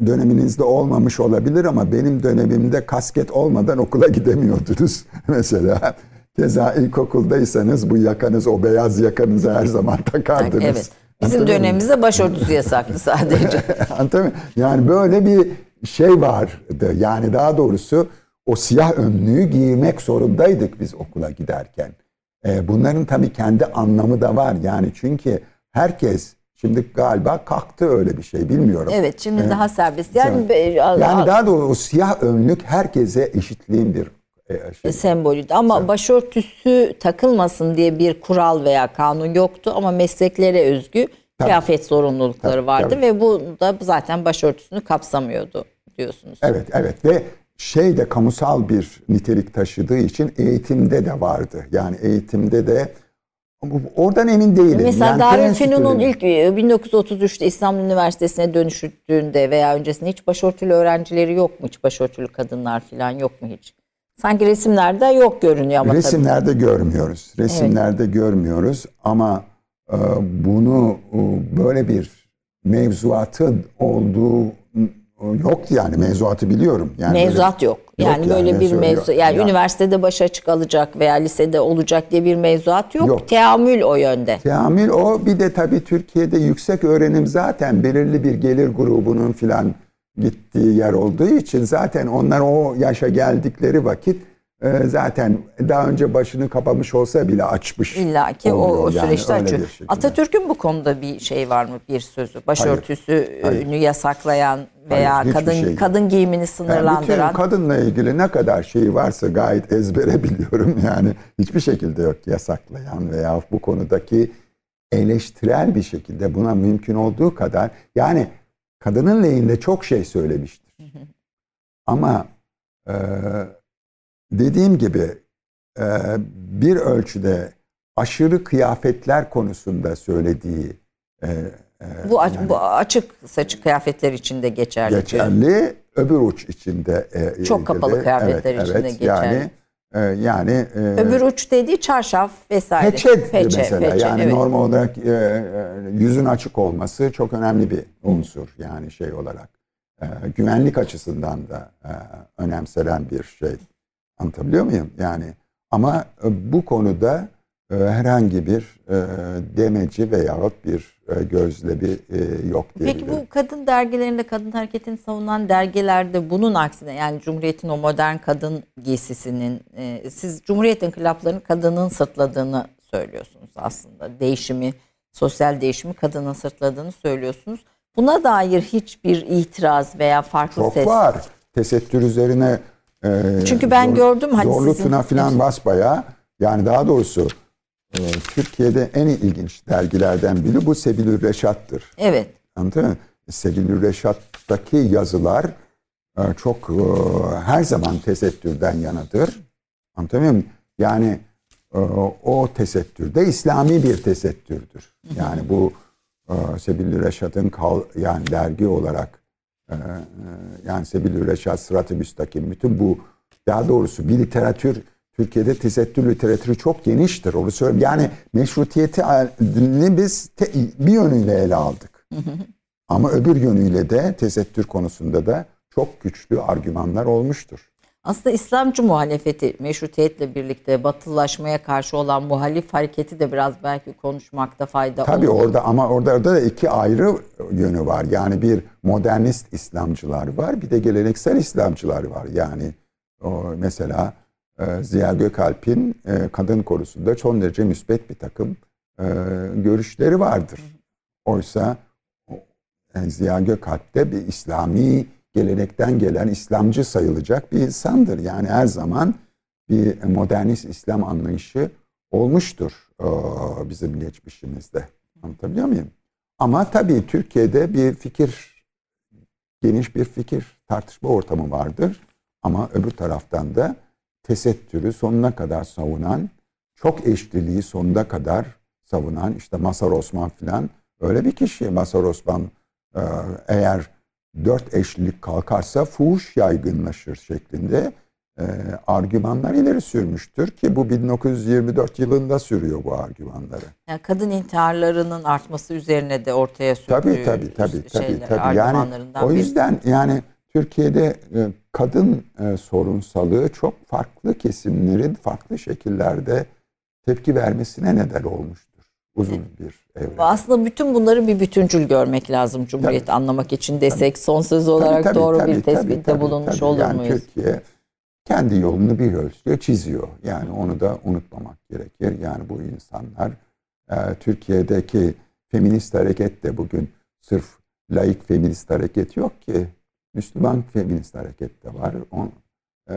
döneminizde olmamış olabilir ama benim dönemimde kasket olmadan okula gidemiyordunuz mesela. Keza ilkokuldaysanız bu yakanız, o beyaz yakanızı her zaman takardınız. Evet. Bizim dönemimizde başörtüsü yasaklı sadece. Anladın Yani böyle bir şey vardı. Yani daha doğrusu o siyah önlüğü giymek zorundaydık biz okula giderken. E, bunların tabii kendi anlamı da var. Yani çünkü herkes şimdi galiba kalktı öyle bir şey bilmiyorum. Evet şimdi ee, daha serbest. Yani, yani daha doğrusu o siyah önlük herkese eşitliğin bir e, şey. sembolüydü. Ama Sen... başörtüsü takılmasın diye bir kural veya kanun yoktu ama mesleklere özgü tabii. kıyafet zorunlulukları tabii, vardı tabii. ve bu da zaten başörtüsünü kapsamıyordu diyorsunuz. Evet evet ve şey de kamusal bir nitelik taşıdığı için eğitimde de vardı. Yani eğitimde de oradan emin değilim. Mesela yani Darülfünun'un ilk 1933'te e, İstanbul Üniversitesi'ne dönüştüğünde veya öncesinde hiç başörtülü öğrencileri yok mu? Hiç başörtülü kadınlar falan yok mu hiç? Sanki resimlerde yok görünüyor ama Resimlerde tabii. görmüyoruz. Resimlerde evet. görmüyoruz ama e, bunu e, böyle bir mevzuatın olduğu yok yani mevzuatı biliyorum. Yani Mevzuat böyle, yok. Yani, yani böyle bir mevzu yani ya. üniversitede baş açık alacak veya lisede olacak diye bir mevzuat yok. yok. Teamül o yönde. Teamül o bir de tabii Türkiye'de yüksek öğrenim zaten belirli bir gelir grubunun filan gittiği yer olduğu için zaten onlar o yaşa geldikleri vakit e, zaten daha önce başını kapamış olsa bile açmış. İlla ki o, o süreçte yani açıyor. Atatürk'ün bu konuda bir şey var mı bir sözü? Başörtüsünü yasaklayan veya Hayır, kadın şey. kadın giyimini sınırlandıran. Yani kadınla ilgili ne kadar şey varsa gayet ezbere biliyorum. Yani hiçbir şekilde yok yasaklayan veya bu konudaki eleştirel bir şekilde buna mümkün olduğu kadar yani kadının lehinde çok şey söylemiştir. Ama e, dediğim gibi e, bir ölçüde aşırı kıyafetler konusunda söylediği e, e, bu, yani, bu açık saçık kıyafetler içinde geçerli. Geçerli. Öbür uç içinde. E, Çok kapalı de, kıyafetler evet, içinde evet, geçerli. Yani e, yani e, öbür uç dediği çarşaf vesaire. Peçe, peçe mesela. Peçe, yani evet. normal olarak e, e, yüzün açık olması çok önemli bir unsur yani şey olarak. E, güvenlik açısından da e, önemsenen bir şey. Anlatabiliyor muyum? Yani ama bu konuda e, herhangi bir e, demeci veyahut bir gözlebi e, yok diyebilirim. Peki bu kadın dergilerinde, kadın hareketini savunan dergilerde bunun aksine yani Cumhuriyet'in o modern kadın giysisinin, e, siz Cumhuriyet inkılaplarının kadının sırtladığını söylüyorsunuz aslında. Değişimi, sosyal değişimi kadının sırtladığını söylüyorsunuz. Buna dair hiçbir itiraz veya farklı Çok ses... Çok var. Tesettür üzerine e, Çünkü ben zor, gördüm hani Zorlu sizin... falan basbaya yani daha doğrusu e, Türkiye'de en ilginç dergilerden biri bu Sebilür Reşat'tır. Evet. Anladın mı? Sebilür Reşat'taki yazılar e, çok e, her zaman tesettürden yanadır. Anlatabiliyor muyum? Yani e, o tesettürde İslami bir tesettürdür. Yani bu e, Sebilür Reşat'ın yani dergi olarak e, yani Sebilür Reşat, Sırat-ı Müstakim bütün bu daha doğrusu bir literatür Türkiye'de tesettür literatürü çok geniştir. Onu söyleyeyim. Yani meşrutiyeti biz te, bir yönüyle ele aldık. Ama öbür yönüyle de tesettür konusunda da çok güçlü argümanlar olmuştur. Aslında İslamcı muhalefeti meşrutiyetle birlikte batılılaşmaya karşı olan muhalif hareketi de biraz belki konuşmakta fayda Tabii olur. orada ama orada da iki ayrı yönü var. Yani bir modernist İslamcılar var, bir de geleneksel İslamcılar var. Yani o mesela Ziya Gökalp'in e, kadın konusunda çok derece müsbet bir takım e, görüşleri vardır. Oysa Ziya Gökalp de bir İslami gelenekten gelen İslamcı sayılacak bir insandır. Yani her zaman bir modernist İslam anlayışı olmuştur bizim geçmişimizde. Anlatabiliyor muyum? Ama tabii Türkiye'de bir fikir, geniş bir fikir tartışma ortamı vardır. Ama öbür taraftan da tesettürü sonuna kadar savunan, çok eşliliği sonuna kadar savunan işte Masar Osman filan öyle bir kişi. Masar Osman e, eğer dört eşlilik kalkarsa fuhuş yaygınlaşır şeklinde e, argümanlar ileri sürmüştür ki bu 1924 yılında sürüyor bu argümanları. Yani kadın intiharlarının artması üzerine de ortaya sürdüğü tabii, tabii, tabii, şeyler, tabii, tabii. Yani, o yüzden bir... yani Türkiye'de e, kadın e, sorunsalığı çok farklı kesimlerin farklı şekillerde tepki vermesine neden olmuştur. Uzun bir evre. Aslında bütün bunları bir bütüncül görmek lazım Cumhuriyet tabii, anlamak için desek tabii, son söz olarak tabii, doğru tabii, bir tespitte tabii, bulunmuş tabii, olur yani muyuz? Türkiye kendi yolunu bir ölçüde çiziyor. Yani onu da unutmamak gerekir. Yani bu insanlar e, Türkiye'deki feminist hareket de bugün sırf laik feminist hareket yok ki. Müslüman feminist hareket de var. On, e,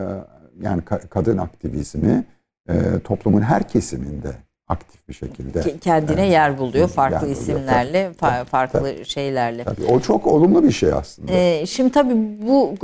yani ka- kadın aktivizmi e, toplumun her kesiminde aktif bir şekilde. Kendine yer buluyor farklı yer buluyor. isimlerle, Tabii, fa- tabii, farklı tabii. şeylerle. Tabii, o çok olumlu bir şey aslında. Ee, şimdi tabii bu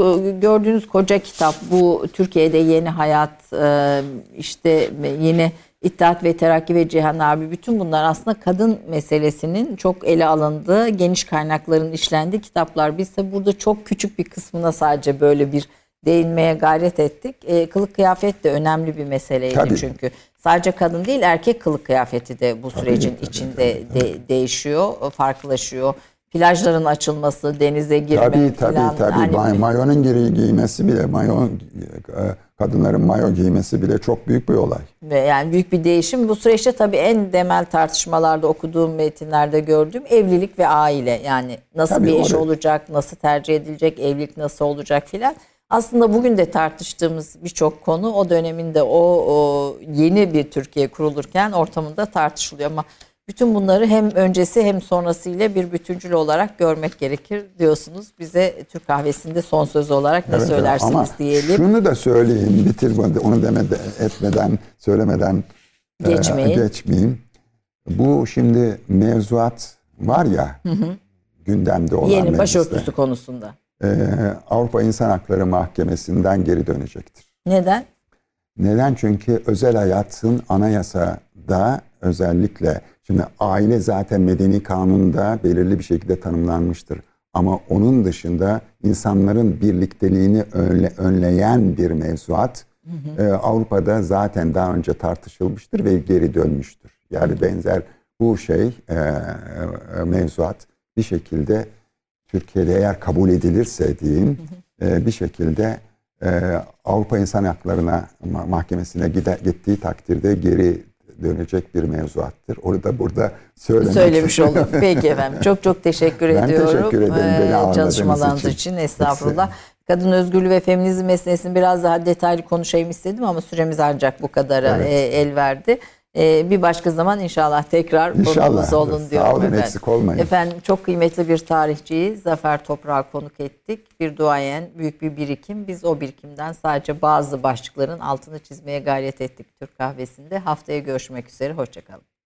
gördüğünüz koca kitap, bu Türkiye'de yeni hayat, e, işte yeni İttihat ve Terakki ve Cihan abi bütün bunlar aslında kadın meselesinin çok ele alındığı, geniş kaynakların işlendiği kitaplar. Biz de burada çok küçük bir kısmına sadece böyle bir değinmeye gayret ettik. E, kılık kıyafet de önemli bir meseleydi Tabii. çünkü. Sadece kadın değil erkek kılık kıyafeti de bu sürecin tabii, içinde de- değişiyor, farklılaşıyor. Plajların açılması, denize girme Tabii tabii falan. tabii. Hani May- mayonun giri giymesi bile, mayo, e, kadınların mayo giymesi bile çok büyük bir olay. ve yani büyük bir değişim. Bu süreçte tabii en temel tartışmalarda okuduğum metinlerde gördüğüm evlilik ve aile. Yani nasıl Tabii, bir eş olacak, nasıl tercih edilecek, evlilik nasıl olacak filan. Aslında bugün de tartıştığımız birçok konu o döneminde o, o yeni bir Türkiye kurulurken ortamında tartışılıyor ama bütün bunları hem öncesi hem sonrasıyla bir bütüncül olarak görmek gerekir diyorsunuz. Bize Türk kahvesinde son söz olarak ne Evet, söylersiniz Ama diyelim. şunu da söyleyeyim, bitirmeden, onu demede, etmeden, söylemeden e, Geçmeyin. geçmeyeyim. Bu şimdi mevzuat var ya, gündemde olan Yeni mecliste, başörtüsü konusunda. E, Avrupa İnsan Hakları Mahkemesi'nden geri dönecektir. Neden? Neden? Çünkü özel hayatın anayasada özellikle şimdi aile zaten medeni kanunda belirli bir şekilde tanımlanmıştır. Ama onun dışında insanların birlikteliğini önle, önleyen bir mevzuat e, Avrupa'da zaten daha önce tartışılmıştır ve geri dönmüştür. Yani benzer bu şey e, e, mevzuat bir şekilde Türkiye'de eğer kabul edilirse diyeyim e, bir şekilde e, Avrupa İnsan Hakları'na ma- mahkemesine gide, gittiği takdirde geri dönecek bir mevzuattır. Onu da burada söylemek Söylemiş oldum. Peki efendim. Çok çok teşekkür Ben ediyorum. teşekkür ederim beni Ee, Çalışmalarınız için. için. Estağfurullah. Kadın özgürlüğü ve feminizm meselesini biraz daha detaylı konuşayım istedim ama süremiz ancak bu kadara Evet. e, el verdi. E, bir başka zaman inşallah tekrar konumuz olun Sağ diyorum olun, efendim. eksik olmayın. Efendim çok kıymetli bir tarihçiyi Zafer Toprak'a konuk ettik. Bir duayen, büyük bir birikim. Biz o birikimden sadece bazı başlıkların altını çizmeye gayret ettik Türk kahvesinde. Haftaya görüşmek üzere. Hoşçakalın.